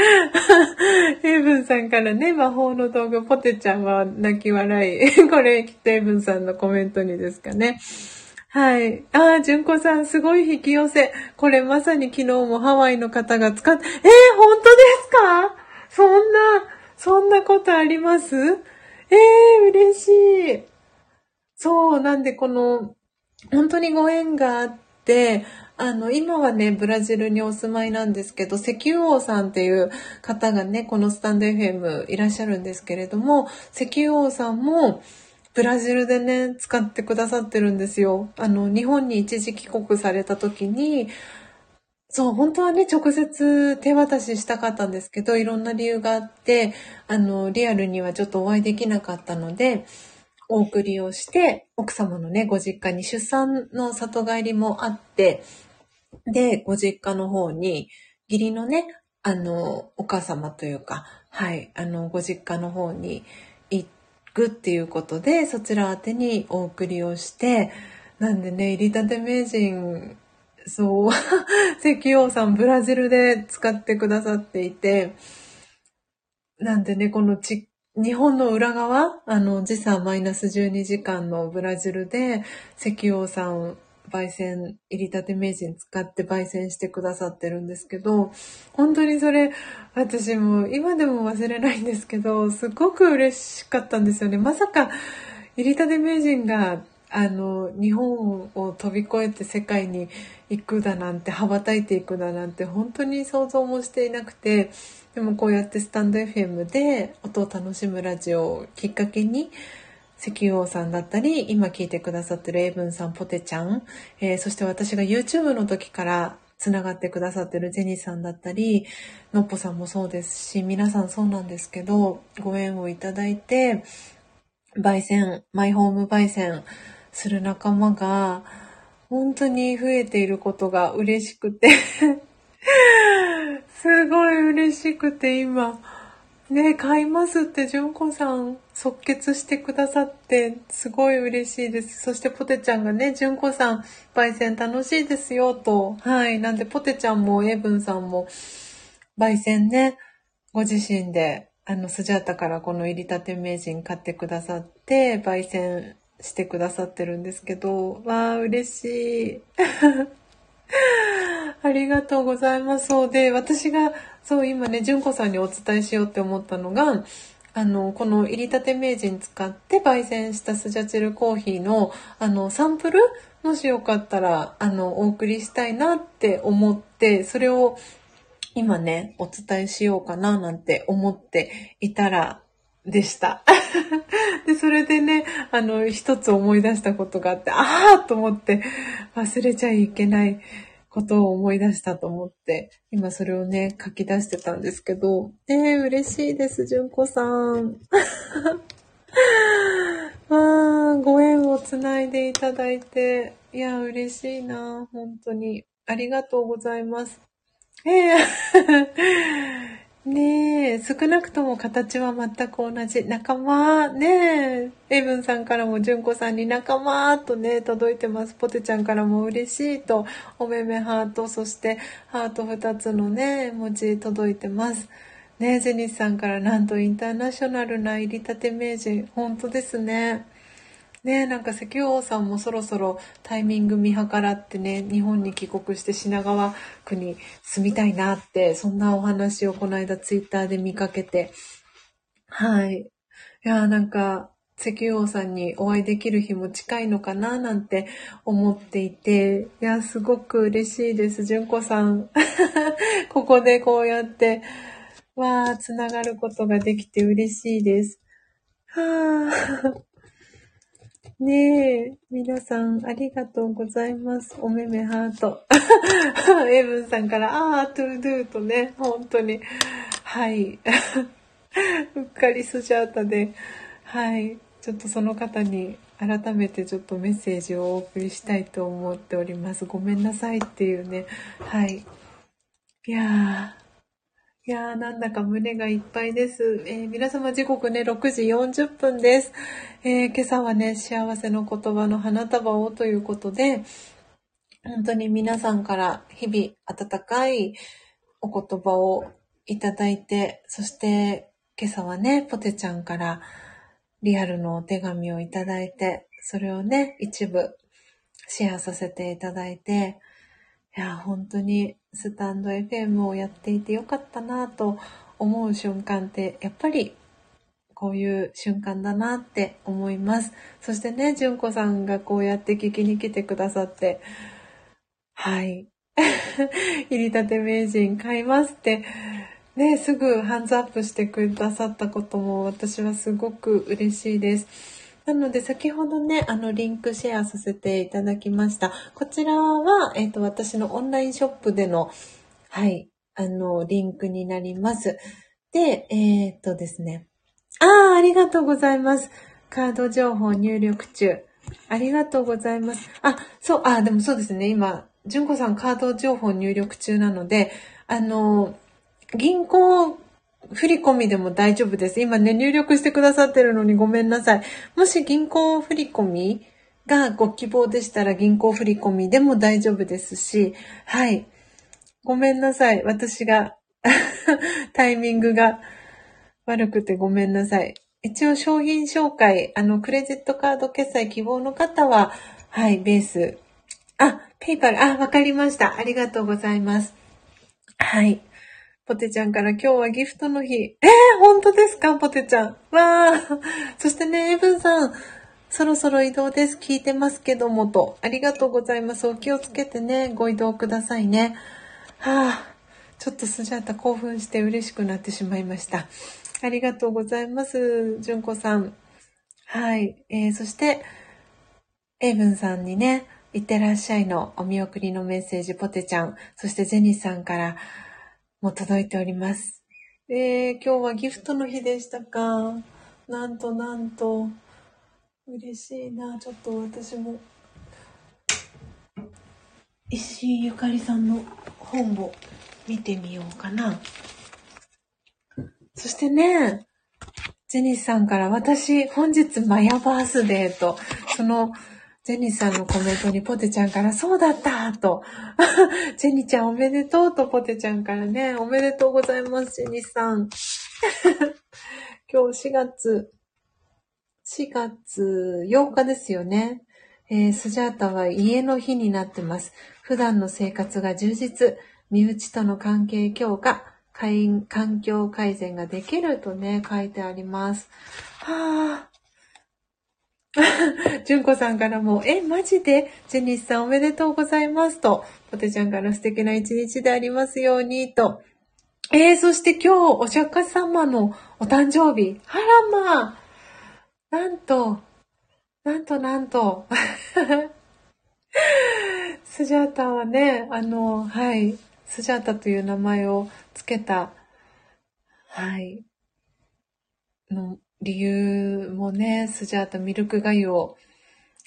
エイブンさんからね、魔法の道具、ポテちゃんは泣き笑い。これ、きっとエイブンさんのコメントにですかね。はい。ああ、純子さん、すごい引き寄せ。これまさに昨日もハワイの方が使って、えー、本当ですか？そんな、そんなことあります？えー、嬉しい。そう、なんでこの、本当にご縁があって、あの、今はね、ブラジルにお住まいなんですけど、石油王さんっていう方がね、このスタンド FM いらっしゃるんですけれども、石油王さんも、ブラジルでね、使ってくださってるんですよ。あの、日本に一時帰国された時に、そう、本当はね、直接手渡ししたかったんですけど、いろんな理由があって、あの、リアルにはちょっとお会いできなかったので、お送りをして、奥様のね、ご実家に出産の里帰りもあって、で、ご実家の方に、義理のね、あの、お母様というか、はい、あの、ご実家の方に行くっていうことで、そちら宛てにお送りをして、なんでね、入りたて名人、そう、(laughs) 石王さんブラジルで使ってくださっていて、なんでね、このち、日本の裏側、あの、時差マイナス12時間のブラジルで、石王さん焙煎、入りたて名人使って焙煎してくださってるんですけど、本当にそれ、私も今でも忘れないんですけど、すごく嬉しかったんですよね。まさか、入りたて名人が、あの、日本を飛び越えて世界に行くだなんて、羽ばたいていくだなんて、本当に想像もしていなくて、でもこうやってスタンド FM で音を楽しむラジオをきっかけに、石油王さんだったり、今聞いてくださってるエイブンさん、ポテちゃん、えー、そして私が YouTube の時から繋がってくださってるジェニーさんだったり、のっぽさんもそうですし、皆さんそうなんですけど、ご縁をいただいて、焙煎、マイホーム焙煎する仲間が、本当に増えていることが嬉しくて (laughs) すごい嬉しくて今、ね買いますって純子さん即決してくださってすごい嬉しいです。そしてポテちゃんがね、純子さん焙煎楽しいですよと。はい。なんでポテちゃんもエブンさんも焙煎ね、ご自身であのスジャータからこの入りたて名人買ってくださって焙煎してくださってるんですけど、わあ、嬉しい。ありがとうございます。そうで、私がそう、今ね、純子さんにお伝えしようって思ったのが、あの、この入りたて名人使って焙煎したスジャチルコーヒーの、あの、サンプルもしよかったら、あの、お送りしたいなって思って、それを今ね、お伝えしようかななんて思っていたら、でした。(laughs) で、それでね、あの、一つ思い出したことがあって、ああと思って忘れちゃいけない。ことを思い出したと思って、今それをね、書き出してたんですけど、えー、嬉しいです、純子さん。(laughs) わー、ご縁をつないでいただいて、いや、嬉しいな、本当に。ありがとうございます。えー、ねえ、少なくとも形は全く同じ。仲間、ねえ、エブンさんからも純子さんに仲間とね、届いてます。ポテちゃんからも嬉しいと、おめめハート、そしてハート2つのね、文字届いてます。ねえ、ジェニスさんからなんとインターナショナルな入りたて名人、本当ですね。ねなんか石油王さんもそろそろタイミング見計らってね、日本に帰国して品川区に住みたいなって、そんなお話をこの間ツイッターで見かけて、はい。いやなんか、石油王さんにお会いできる日も近いのかななんて思っていて、いや、すごく嬉しいです。純子さん。(laughs) ここでこうやって、わー、つながることができて嬉しいです。はー。ねえ、皆さんありがとうございます。おめめハート。(laughs) エブンさんから、あー、トゥードゥーとね、本当に。はい。(laughs) うっかりスジャータで、はい。ちょっとその方に改めてちょっとメッセージをお送りしたいと思っております。ごめんなさいっていうね。はい。いやー、いやー、なんだか胸がいっぱいです。えー、皆様時刻ね、6時40分です。えー、今朝はね、幸せの言葉の花束をということで、本当に皆さんから日々温かいお言葉をいただいて、そして今朝はね、ポテちゃんからリアルのお手紙をいただいて、それをね、一部シェアさせていただいて、や、本当にスタンド FM をやっていてよかったなと思う瞬間って、やっぱりこういう瞬間だなって思います。そしてね、純子さんがこうやって聞きに来てくださって、はい。(laughs) 入りたて名人買いますって、ね、すぐハンズアップしてくださったことも私はすごく嬉しいです。なので、先ほどね、あの、リンクシェアさせていただきました。こちらは、えっ、ー、と、私のオンラインショップでの、はい、あの、リンクになります。で、えっ、ー、とですね。ああ、ありがとうございます。カード情報入力中。ありがとうございます。あ、そう、あ、でもそうですね。今、純子さんカード情報入力中なので、あの、銀行振り込みでも大丈夫です。今ね、入力してくださってるのにごめんなさい。もし銀行振り込みがご希望でしたら銀行振り込みでも大丈夫ですし、はい。ごめんなさい。私が (laughs) タイミングが悪くてごめんなさい。一応商品紹介、あの、クレジットカード決済希望の方は、はい、ベース。あ、ペイパル、あ、わかりました。ありがとうございます。はい。ポテちゃんから今日はギフトの日。えー、本当ですかポテちゃん。わー。そしてね、エブンさん、そろそろ移動です。聞いてますけどもと。ありがとうございます。お気をつけてね、ご移動くださいね。はあ、ちょっとスジャータ興奮して嬉しくなってしまいました。ありがとうございます。純子さん。はい。えー、そして、エイブンさんにね、いってらっしゃいのお見送りのメッセージ、ポテちゃん。そしてジェニーさんから、も届いております。えー、今日はギフトの日でしたか？なんとなんと、嬉しいな。ちょっと私も、石井ゆかりさんの本を見てみようかな。そしてね、ジェニスさんから私、本日マヤバースデーと、そのジェニーさんのコメントにポテちゃんから、そうだったと。(laughs) ジェニーちゃんおめでとうとポテちゃんからね、おめでとうございます、ジェニーさん。(laughs) 今日4月、4月8日ですよね。えー、スジャータは家の日になってます。普段の生活が充実、身内との関係強化、環境改善ができるとね、書いてあります。はぁ。(laughs) 純子さんからも、え、マジで？ジェニスさんおめでとうございますと、ポテちゃんから素敵な一日でありますようにと。えー、そして今日、お釈迦様のお誕生日。あらまあ、なんと、なんとなんと。(laughs) スジャータはね、あの、はい、スジャータという名前を付けた、はい、の、理由もね、スジャータミルクガユを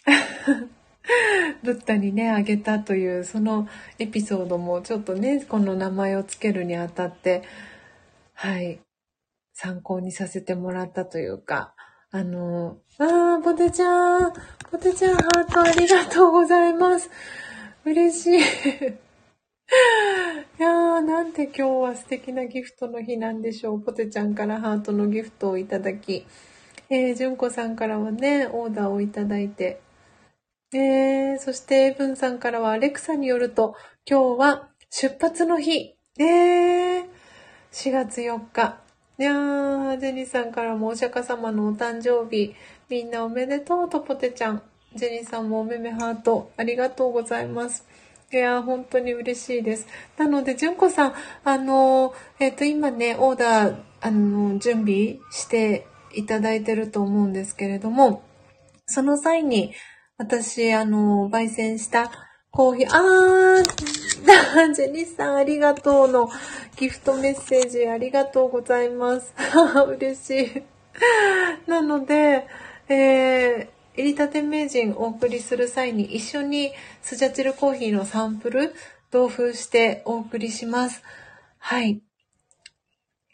(laughs) ブッダにね、あげたという、そのエピソードもちょっとね、この名前を付けるにあたって、はい、参考にさせてもらったというか、あの、あー、ポテちゃん、ポテちゃんハートありがとうございます。嬉しい。いやー、なんて今日は素敵なギフトの日なんでしょう。ポテちゃんからハートのギフトをいただき、えー、純子さんからはね、オーダーをいただいて、えー、そして、エブンさんからは、アレクサによると、今日は出発の日。えー、4月4日。いやー、ジェニーさんからもお釈迦様のお誕生日、みんなおめでとうとポテちゃん。ジェニーさんもおめめハート、ありがとうございます。いや、本当に嬉しいです。なので、純子さん、あの、えっ、ー、と、今ね、オーダー、あの、準備していただいてると思うんですけれども、その際に、私、あの、焙煎したコーヒー、あー、ジェニスさんありがとうのギフトメッセージありがとうございます。(laughs) 嬉しい。なので、えー、入りたて名人お送りする際に一緒にスジャチルコーヒーのサンプル同封してお送りします。はい。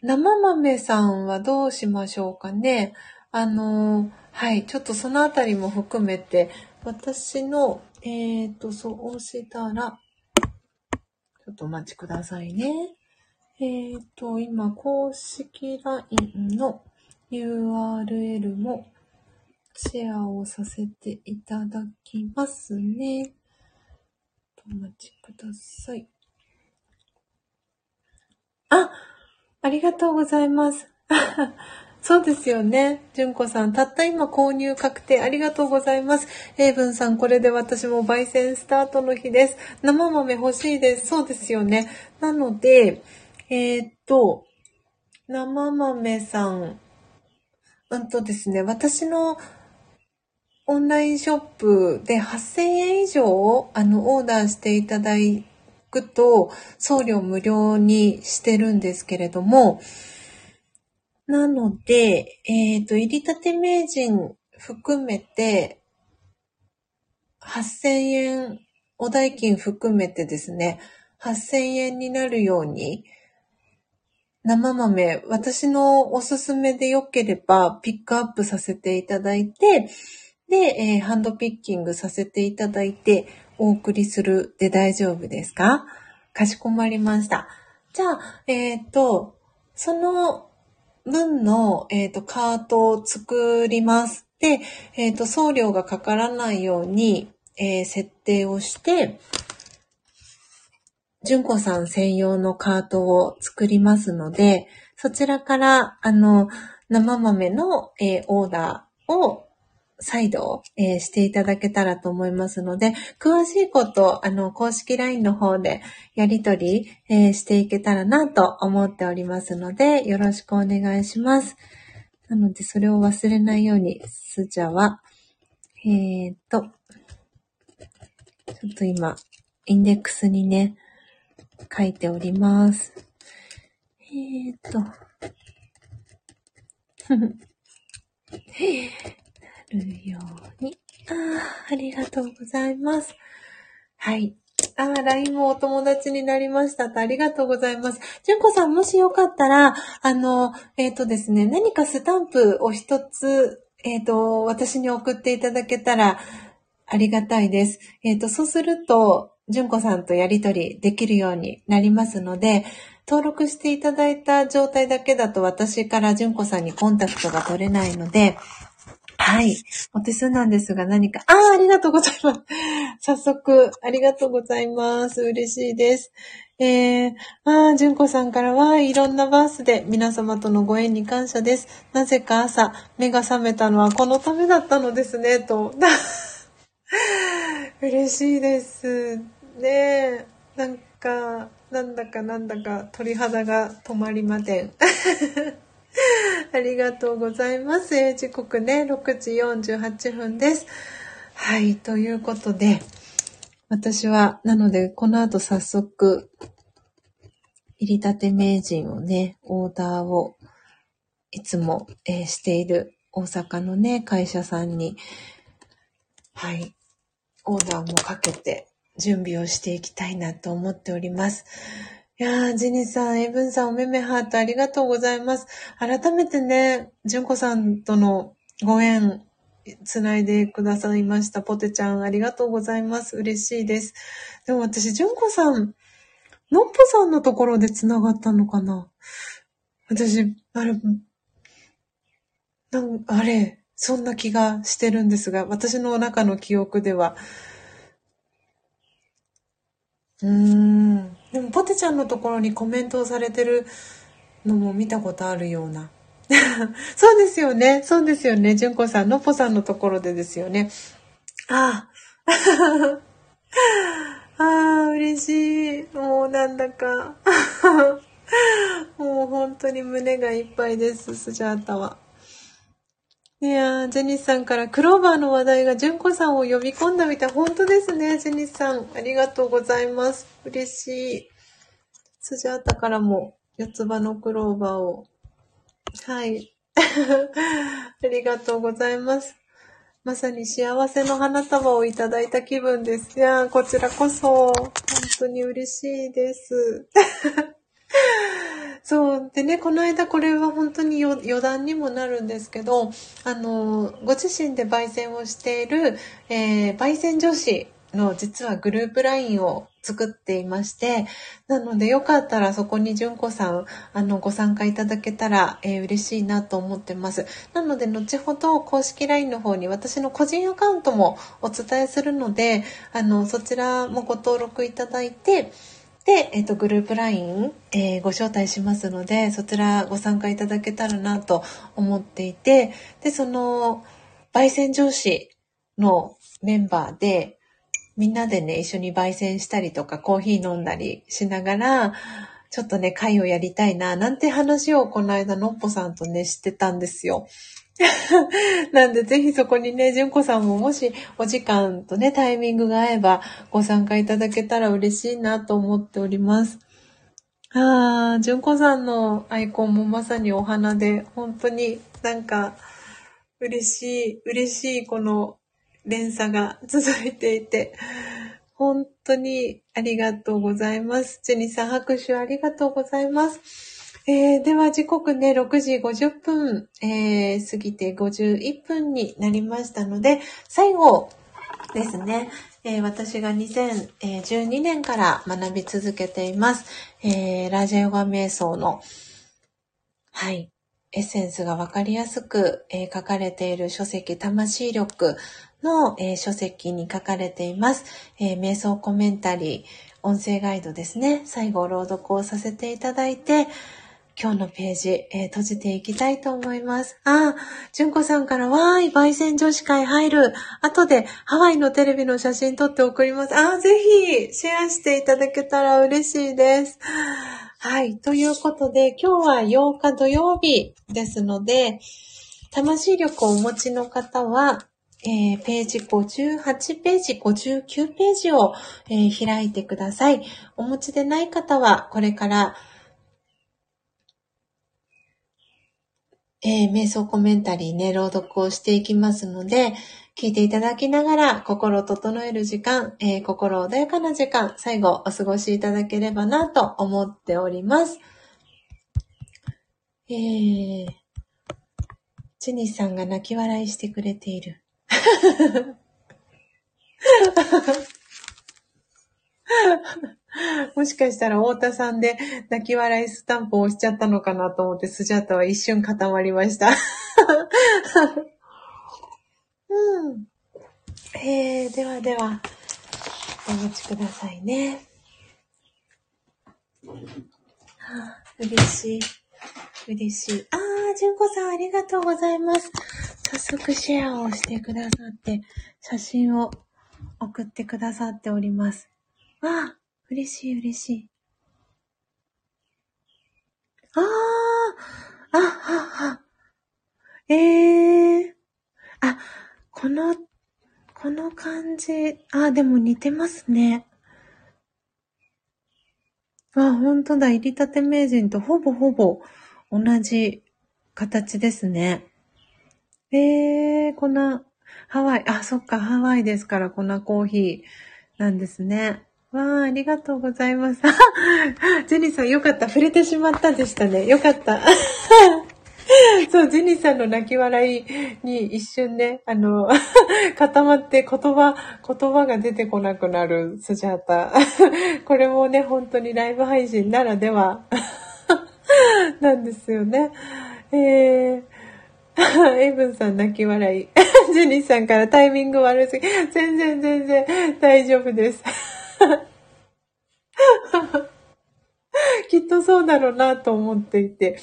生豆さんはどうしましょうかね。あのー、はい。ちょっとそのあたりも含めて私の、えっ、ー、と、そうしたら、ちょっとお待ちくださいね。えっ、ー、と、今、公式 LINE の URL もシェアをさせていただきますね。お待ちください。あ、ありがとうございます。(laughs) そうですよね。純子さん、たった今購入確定ありがとうございます。英文さん、これで私も焙煎スタートの日です。生豆欲しいです。そうですよね。なので、えー、っと、生豆さん、うんとですね、私のオンラインショップで8000円以上あのオーダーしていただくと送料無料にしてるんですけれども、なので、えっ、ー、と、入りたて名人含めて、8000円、お代金含めてですね、8000円になるように、生豆、私のおすすめで良ければピックアップさせていただいて、で、えー、ハンドピッキングさせていただいて、お送りするで大丈夫ですか？かしこまりました。じゃあ、えっ、ー、と、その分の、えっ、ー、と、カートを作ります。で、えっ、と、送料がかからないように、え、設定をして、純子さん専用のカートを作りますので、そちらから、あの、生豆の、えー、オーダーを再度、えー、していただけたらと思いますので、詳しいこと、あの、公式 LINE の方でやりとり、えー、していけたらなと思っておりますので、よろしくお願いします。なので、それを忘れないように、スジャは、えー、っと、ちょっと今、インデックスにね、書いております。えー、っと、るように。ああ、ありがとうございます。はい。ああ、LINE もお友達になりましたとありがとうございます。純子さん、もしよかったら、あの、えっ、ー、とですね、何かスタンプを一つ、えっ、ー、と、私に送っていただけたら、ありがたいです。えっ、ー、と、そうすると、純子さんとやりとりできるようになりますので、登録していただいた状態だけだと私から純子さんにコンタクトが取れないので、はい。お手数なんですが何か、ああ、ありがとうございます。(laughs) 早速、ありがとうございます。嬉しいです。えー、ああ、純子さんからはいろんなバースで皆様とのご縁に感謝です。なぜか朝、目が覚めたのはこのためだったのですね、と。(laughs) 嬉しいです。ねえ、なんか、なんだかなんだか鳥肌が止まりません。(laughs) (laughs) ありがとうございます。時刻ね、6時48分です。はい、ということで、私は、なので、この後早速、入りたて名人をね、オーダーをいつも、えー、している大阪のね、会社さんに、はい、オーダーもかけて準備をしていきたいなと思っております。いやー、ジニさん、エブンさん、おめめハートありがとうございます。改めてね、純子さんとのご縁、つないでくださいました。ポテちゃん、ありがとうございます。嬉しいです。でも私、純子さん、のっぽさんのところでつながったのかな？私、あれ、なんあれ、そんな気がしてるんですが、私の中の記憶では。うん。でも、ポテちゃんのところにコメントをされてるのも見たことあるような。(laughs) そうですよね。そうですよね。純子さん、のぽさんのところでですよね。ああ。(laughs) ああ、嬉しい。もうなんだか。(laughs) もう本当に胸がいっぱいです、スジャータは。いやー、ジェニスさんからクローバーの話題が純子さんを呼び込んだみたい。本当ですね、ジェニスさん。ありがとうございます。嬉しい。スジャータからも四つ葉のクローバーを。はい。(laughs) ありがとうございます。まさに幸せの花束をいただいた気分です。いやー、こちらこそ、本当に嬉しいです。(laughs) そう。でね、この間これは本当に余談にもなるんですけど、あの、ご自身で焙煎をしている、えー、焙煎女子の実はグループ LINE を作っていまして、なのでよかったらそこに純子さん、あの、ご参加いただけたら、えー、嬉しいなと思ってます。なので、後ほど公式 LINE の方に私の個人アカウントもお伝えするので、あの、そちらもご登録いただいて、で、えっ、と、グループ LINE、えー、ご招待しますので、そちらご参加いただけたらなと思っていて、で、その、焙煎上司のメンバーで、みんなでね、一緒に焙煎したりとか、コーヒー飲んだりしながら、ちょっとね、会をやりたいな、なんて話をこの間、のっぽさんとね、してたんですよ。(laughs) なんで、ぜひそこにね、純子さんももしお時間とね、タイミングが合えばご参加いただけたら嬉しいなと思っております。ああ、純子さんのアイコンもまさにお花で、本当になんか嬉しい、嬉しいこの連鎖が続いていて、本当にありがとうございます。ジェニさん拍手ありがとうございます。えー、では時刻ね、6時50分、えー、過ぎて51分になりましたので、最後ですね、えー、私が2012年から学び続けています、えー、ラージャヨガ瞑想の、はい、エッセンスがわかりやすく、えー、書かれている書籍、魂力の、えー、書籍に書かれています、えー、瞑想コメンタリー、音声ガイドですね。最後朗読をさせていただいて、今日のページ、えー、閉じていきたいと思います。ああ、純子さんからわーい、焙煎女子会入る。後でハワイのテレビの写真撮って送ります。あ、ぜひシェアしていただけたら嬉しいです。はい。ということで、今日は8日土曜日ですので、魂力をお持ちの方は、えー、ページ58ページ、59ページを、えー、開いてください。お持ちでない方は、これからえー、瞑想コメンタリーね、朗読をしていきますので、聞いていただきながら、心を整える時間、えー、心穏やかな時間、最後お過ごしいただければなと思っております。えー、チニーさんが泣き笑いしてくれている。(laughs) (laughs) もしかしたら太田さんで泣き笑いスタンプを押しちゃったのかなと思ってスジャータは一瞬固まりました。(laughs) うん。えー、ではでは、お待ちくださいね。はあ、嬉しい。嬉しい。あー、純子さんありがとうございます。早速シェアをしてくださって、写真を送ってくださっております。わあ、嬉しい嬉しい。ああ、あ、は、は。ええー、あ、この、この感じ、あ、でも似てますね。あ、ほんとだ。入りたて名人とほぼほぼ同じ形ですね。ええー、こんな、ハワイ、あ、そっか、ハワイですから、こんなコーヒーなんですね。わあ、ありがとうございます。(laughs) ジェニーさんよかった。触れてしまったでしたね。よかった。(laughs) そう、ジェニーさんの泣き笑いに一瞬ね、あの、(laughs) 固まって言葉、言葉が出てこなくなるスジャータ。これもね、本当にライブ配信ならではなんですよね。えー、エイブンさん泣き笑い。ジェニーさんからタイミング悪すぎ。全然全然大丈夫です。(laughs) きっとそうだろうなと思っていて。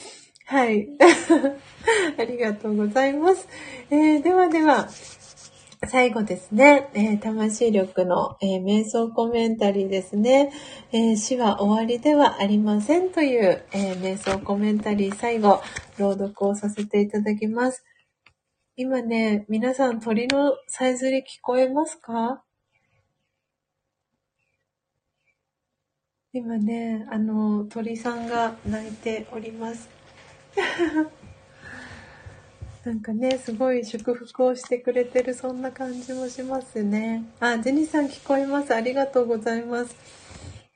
はい。(laughs) ありがとうございます。えー、ではでは、最後ですね、えー、魂力の、えー、瞑想コメンタリーですね、えー、死は終わりではありませんという、え瞑想コメンタリー最後、朗読をさせていただきます。今ね、皆さん鳥のさえずり聞こえますか？今ね、あの、鳥さんが鳴いております。(laughs) なんかね、すごい祝福をしてくれてる、そんな感じもしますね。あ、ジェニーさん聞こえます。ありがとうございます。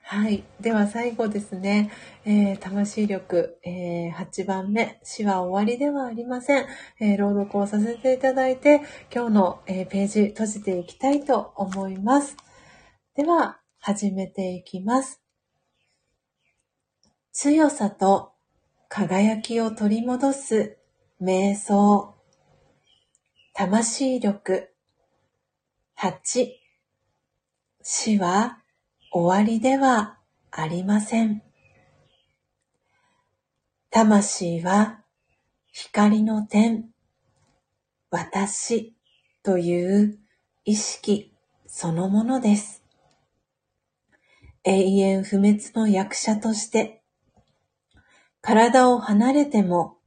はい。では最後ですね。えー、魂力、えー、8番目。死は終わりではありません。えー、朗読をさせていただいて、今日の、えページ閉じていきたいと思います。では、始めていきます。強さと輝きを取り戻す瞑想。魂力。8。死は終わりではありません。魂は光の点、私という意識そのものです。永遠不滅の役者として体を離れても、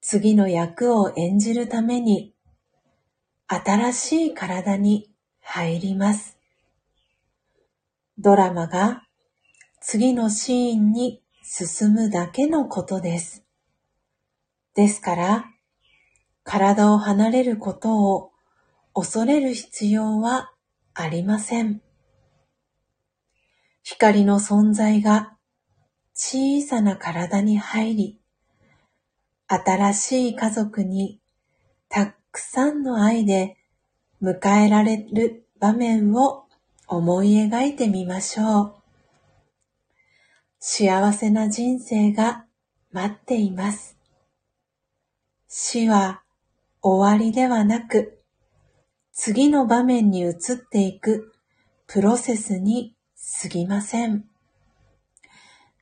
次の役を演じるために、新しい体に入ります。ドラマが次のシーンに進むだけのことです。ですから、体を離れることを恐れる必要はありません。光の存在が小さな体に入り、新しい家族にたくさんの愛で迎えられる場面を思い描いてみましょう。幸せな人生が待っています。死は終わりではなく、次の場面に移っていくプロセスに過ぎません。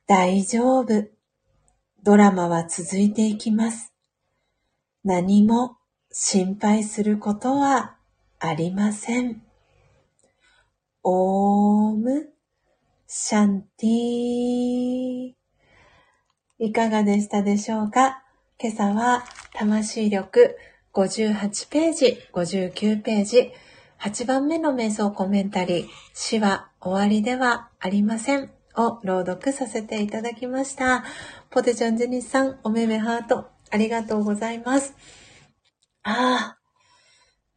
大丈夫。ドラマは続いていきます。何も心配することはありません。オームシャンティー。いかがでしたでしょうか？今朝は魂力58ページ、59ページ、8番目の瞑想コメンタリー、死は終わりではありません。を朗読させていただきました。ポテチョンジェニスさん、おめめハート、ありがとうございます。あ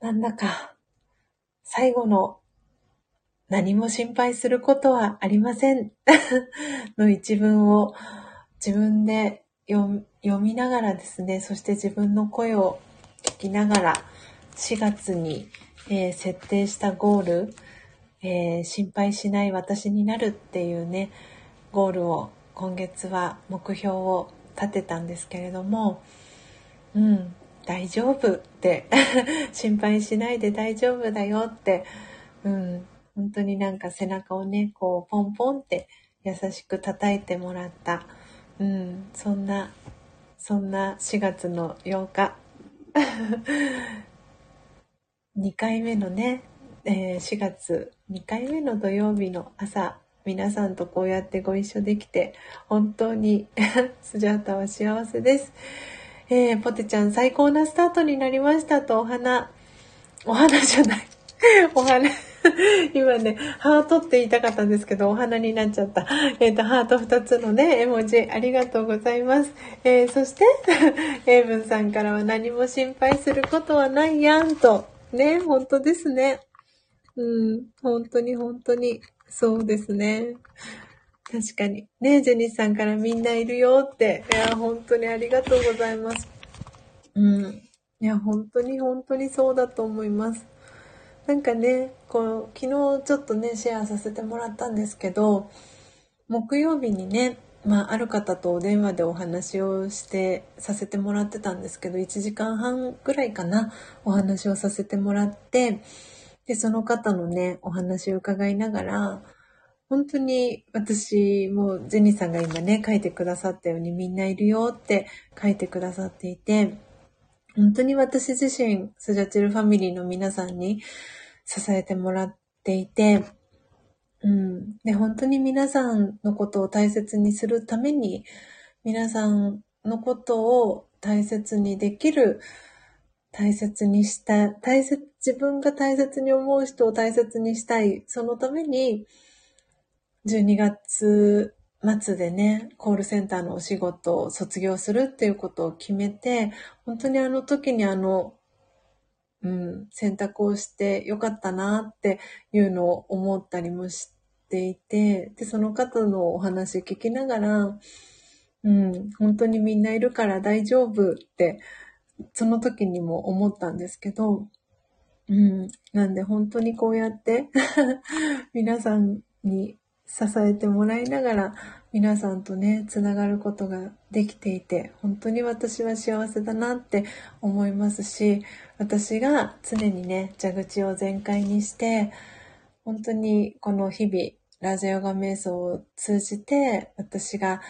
あ、なんだか、最後の何も心配することはありません (laughs) の一文を自分で読みながらですね、そして自分の声を聞きながら4月に、えー、設定したゴール、えー、心配しない私になるっていうね、ゴールを今月は目標を立てたんですけれども、うん、大丈夫って (laughs) 心配しないで大丈夫だよって、うん、本当になんか背中をね、こうポンポンって優しく叩いてもらった、うん、そんな、そんな4月の8日。(laughs) 2回目のね、えー、4月2回目の土曜日の朝、皆さんとこうやってご一緒できて、本当にスジャータは幸せです。えー、ポテちゃん最高なスタートになりましたとお花、お花じゃない。(laughs) お花、(laughs) 今ね、ハートって言いたかったんですけど、お花になっちゃった。えっ、ー、と、ハート2つのね、絵文字、ありがとうございます。えー、そして、(laughs) エイブンさんからは何も心配することはないやんと。ね、本当ですね。うん、本当に本当に。そうですね。確かに。ねジェニスさんからみんないるよって。いや、本当にありがとうございます。うん。いや、本当に本当にそうだと思います。なんかね、こう、昨日ちょっとね、シェアさせてもらったんですけど、木曜日にね、まあ、ある方とお電話でお話をしてさせてもらってたんですけど、1時間半ぐらいかな、お話をさせてもらって、で、その方のね、お話を伺いながら、本当に私もジェニーさんが今ね、書いてくださったようにみんないるよって書いてくださっていて、本当に私自身、スジャチルファミリーの皆さんに支えてもらっていて、うん。で、本当に皆さんのことを大切にするために、皆さんのことを大切にできる、大切にした、大切、自分が大切に思う人を大切にしたい。そのために、12月末でね、コールセンターのお仕事を卒業するっていうことを決めて、本当にあの時にあの、うん、選択をしてよかったなっていうのを思ったりもしていて、で、その方のお話聞きながら、うん、本当にみんないるから大丈夫って、その時にも思ったんですけど、うん、なんで本当にこうやって (laughs) 皆さんに支えてもらいながら皆さんとね、つながることができていて、本当に私は幸せだなって思いますし、私が常にね、蛇口を全開にして、本当にこの日々、ラジオガ瞑想を通じて私が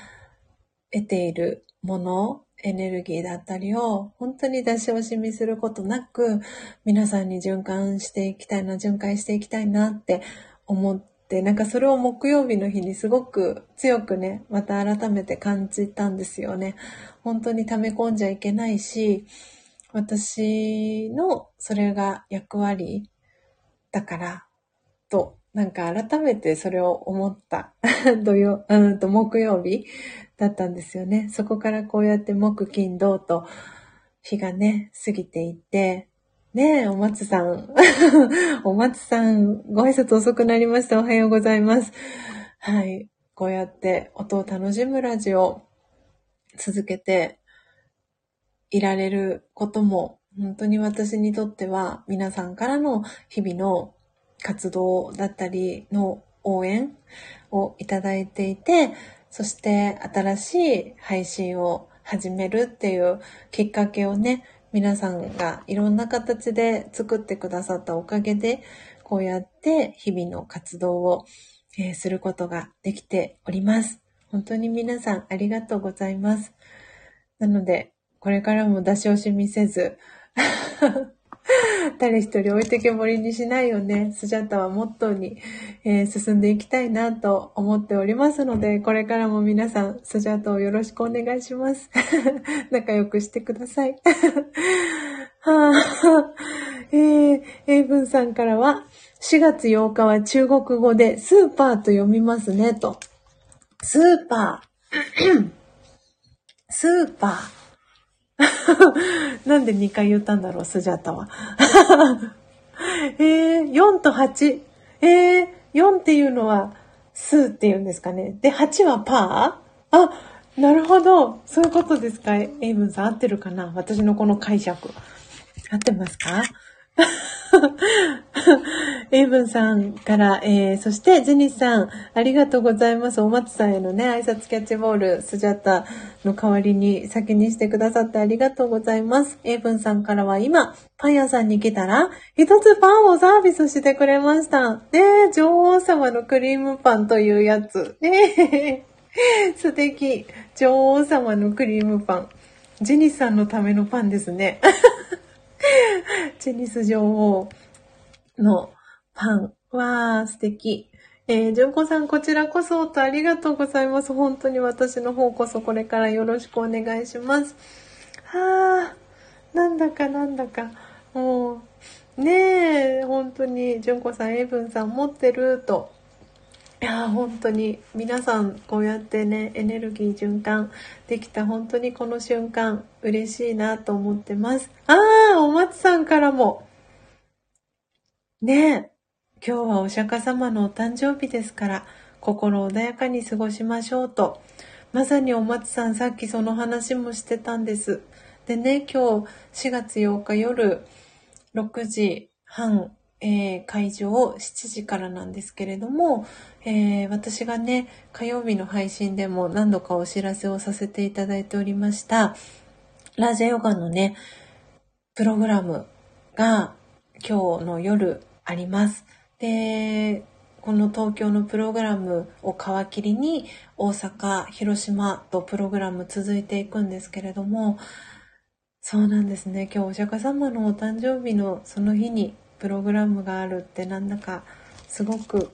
得ているもの、エネルギーだったりを本当に出し惜しみすることなく皆さんに循環していきたいな、循環していきたいなって思って、なんかそれを木曜日の日にすごく強くね、また改めて感じたんですよね。本当に溜め込んじゃいけないし、私のそれが役割だからと、なんか改めてそれを思った (laughs) 土曜、うんと木曜日だったんですよね。そこからこうやって木金土と日がね、過ぎていって、ねえ、お松さん。(laughs) お松さん、ご挨拶遅くなりました。おはようございます。はい。こうやって音を楽しむラジオ続けていられることも、本当に私にとっては皆さんからの日々の活動だったりの応援をいただいていて、そして新しい配信を始めるっていうきっかけをね、皆さんがいろんな形で作ってくださったおかげで、こうやって日々の活動を、えー、することができております。本当に皆さんありがとうございます。なので、これからも出し惜しみせず (laughs) 誰一人置いてけぼりにしないよね。スジャタはモットーに、えー、進んでいきたいなと思っておりますので、これからも皆さん、スジャタをよろしくお願いします。(laughs) 仲良くしてください。(laughs) はあ、えー、英文さんからは、4月8日は中国語でスーパーと読みますね、と。スーパー。スーパー。(laughs) なんで2回言ったんだろう、スジャタは。(laughs) えー、4と8。えー、4っていうのは、数っていうんですかね。で、8はパー？あ、なるほど。そういうことですかエイブンさん合ってるかな？私のこの解釈。合ってますか？(laughs) エイブンさんから、えー、そしてジェニスさん、ありがとうございます。お松さんへのね、挨拶キャッチボール、スジャッタの代わりに先にしてくださってありがとうございます。エイブンさんからは今、パン屋さんに来たら、一つパンをサービスしてくれました。ね女王様のクリームパンというやつ。ね (laughs) 素敵。女王様のクリームパン。ジェニスさんのためのパンですね。(laughs) (laughs) チェニス女王のパン。わー、素敵。えー、純子さん、こちらこそとありがとうございます。本当に私の方こそこれからよろしくお願いします。はあ、なんだかなんだか、もう、ねえ、本当に、純子さん、エイブンさん持ってるとや本当に皆さんこうやってねエネルギー循環できた本当にこの瞬間嬉しいなと思ってますああお松さんからもねえ今日はお釈迦様のお誕生日ですから、心穏やかに過ごしましょうと。まさにお松さん、さっきその話もしてたんです。でね、今日4月8日夜6時半、えー、会場7時からなんですけれども、えー、私がね、火曜日の配信でも何度かお知らせをさせていただいておりました、ラージャヨガのね、プログラムが今日の夜あります。で、この東京のプログラムを皮切りに大阪、広島とプログラム続いていくんですけれども、そうなんですね。今日お釈迦様のお誕生日のその日にプログラムがあるってなんだかすごく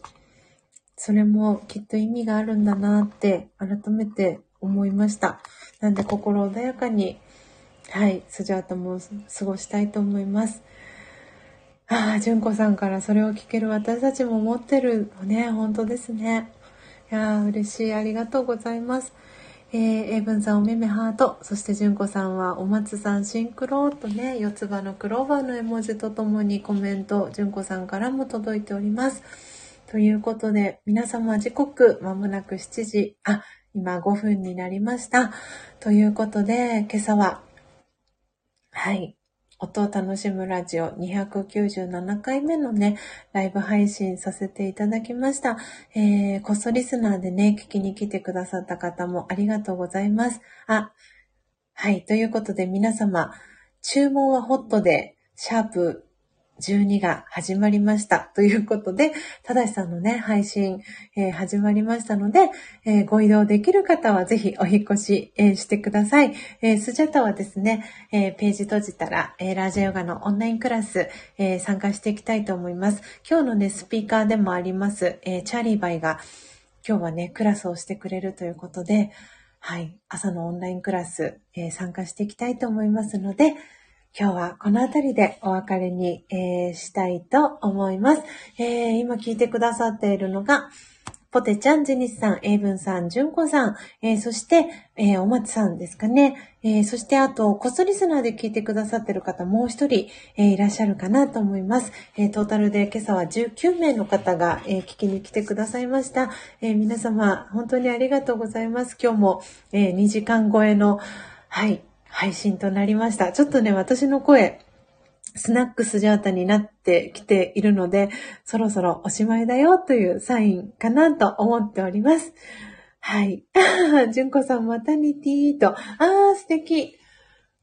それもきっと意味があるんだなって改めて思いました。なんで心穏やかにはい、スジャータも過ごしたいと思います。ああ、純子さんからそれを聞ける私たちも持ってるのね、本当ですね。いやー、嬉しい。ありがとうございます。えー、英文さんおめめハート、そして純子さんはお松さんシンクロとね、四つ葉のクローバーの絵文字とともにコメント、純子さんからも届いております。ということで、皆様時刻、まもなく7時、あ、今5分になりました。ということで、今朝ははい。音を楽しむラジオ297回目のね、ライブ配信させていただきました。えー、こっそリスナーでね、聞きに来てくださった方もありがとうございます。あ、はい。ということで皆様、注文はホットで、シャープ12が始まりました。ということで、ただしさんのね、配信、えー、始まりましたので、えー、ご移動できる方はぜひお引越し、えー、してください。えスジャタはですね、えページ閉じたら、えラージャヨガのオンラインクラス、え参加していきたいと思います。今日のね、スピーカーでもあります、えチャーリーバイが、今日はね、クラスをしてくれるということで、はい、朝のオンラインクラス、え参加していきたいと思いますので、今日はこの辺りでお別れに、えー、したいと思います。えー、今聞いてくださっているのが、ポテちゃん、ジェニスさん、エイブンさん、ジュンコさん、えー、そして、えー、お松さんですかね。えー、そしてあと、コスリスナーで聞いてくださっている方もう一人、えいらっしゃるかなと思います。えトータルで今朝は19名の方が、え聞きに来てくださいました。え皆様、本当にありがとうございます。今日も、え2時間超えの、はい、配信となりました。ちょっとね、私の声、スナックスジャータになってきているので、そろそろおしまいだよというサインかなと思っております。はい。(laughs) 純子さん、またにティーと。あー、素敵。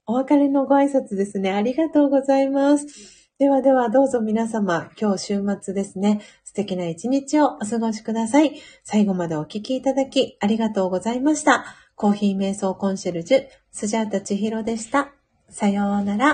お別れのご挨拶ですね。ありがとうございます。ではでは、どうぞ皆様、今日週末ですね。素敵な一日をお過ごしください。最後までお聴きいただき、ありがとうございました。コーヒー瞑想コンシェルジュ、スジャータ千尋でした。さようなら。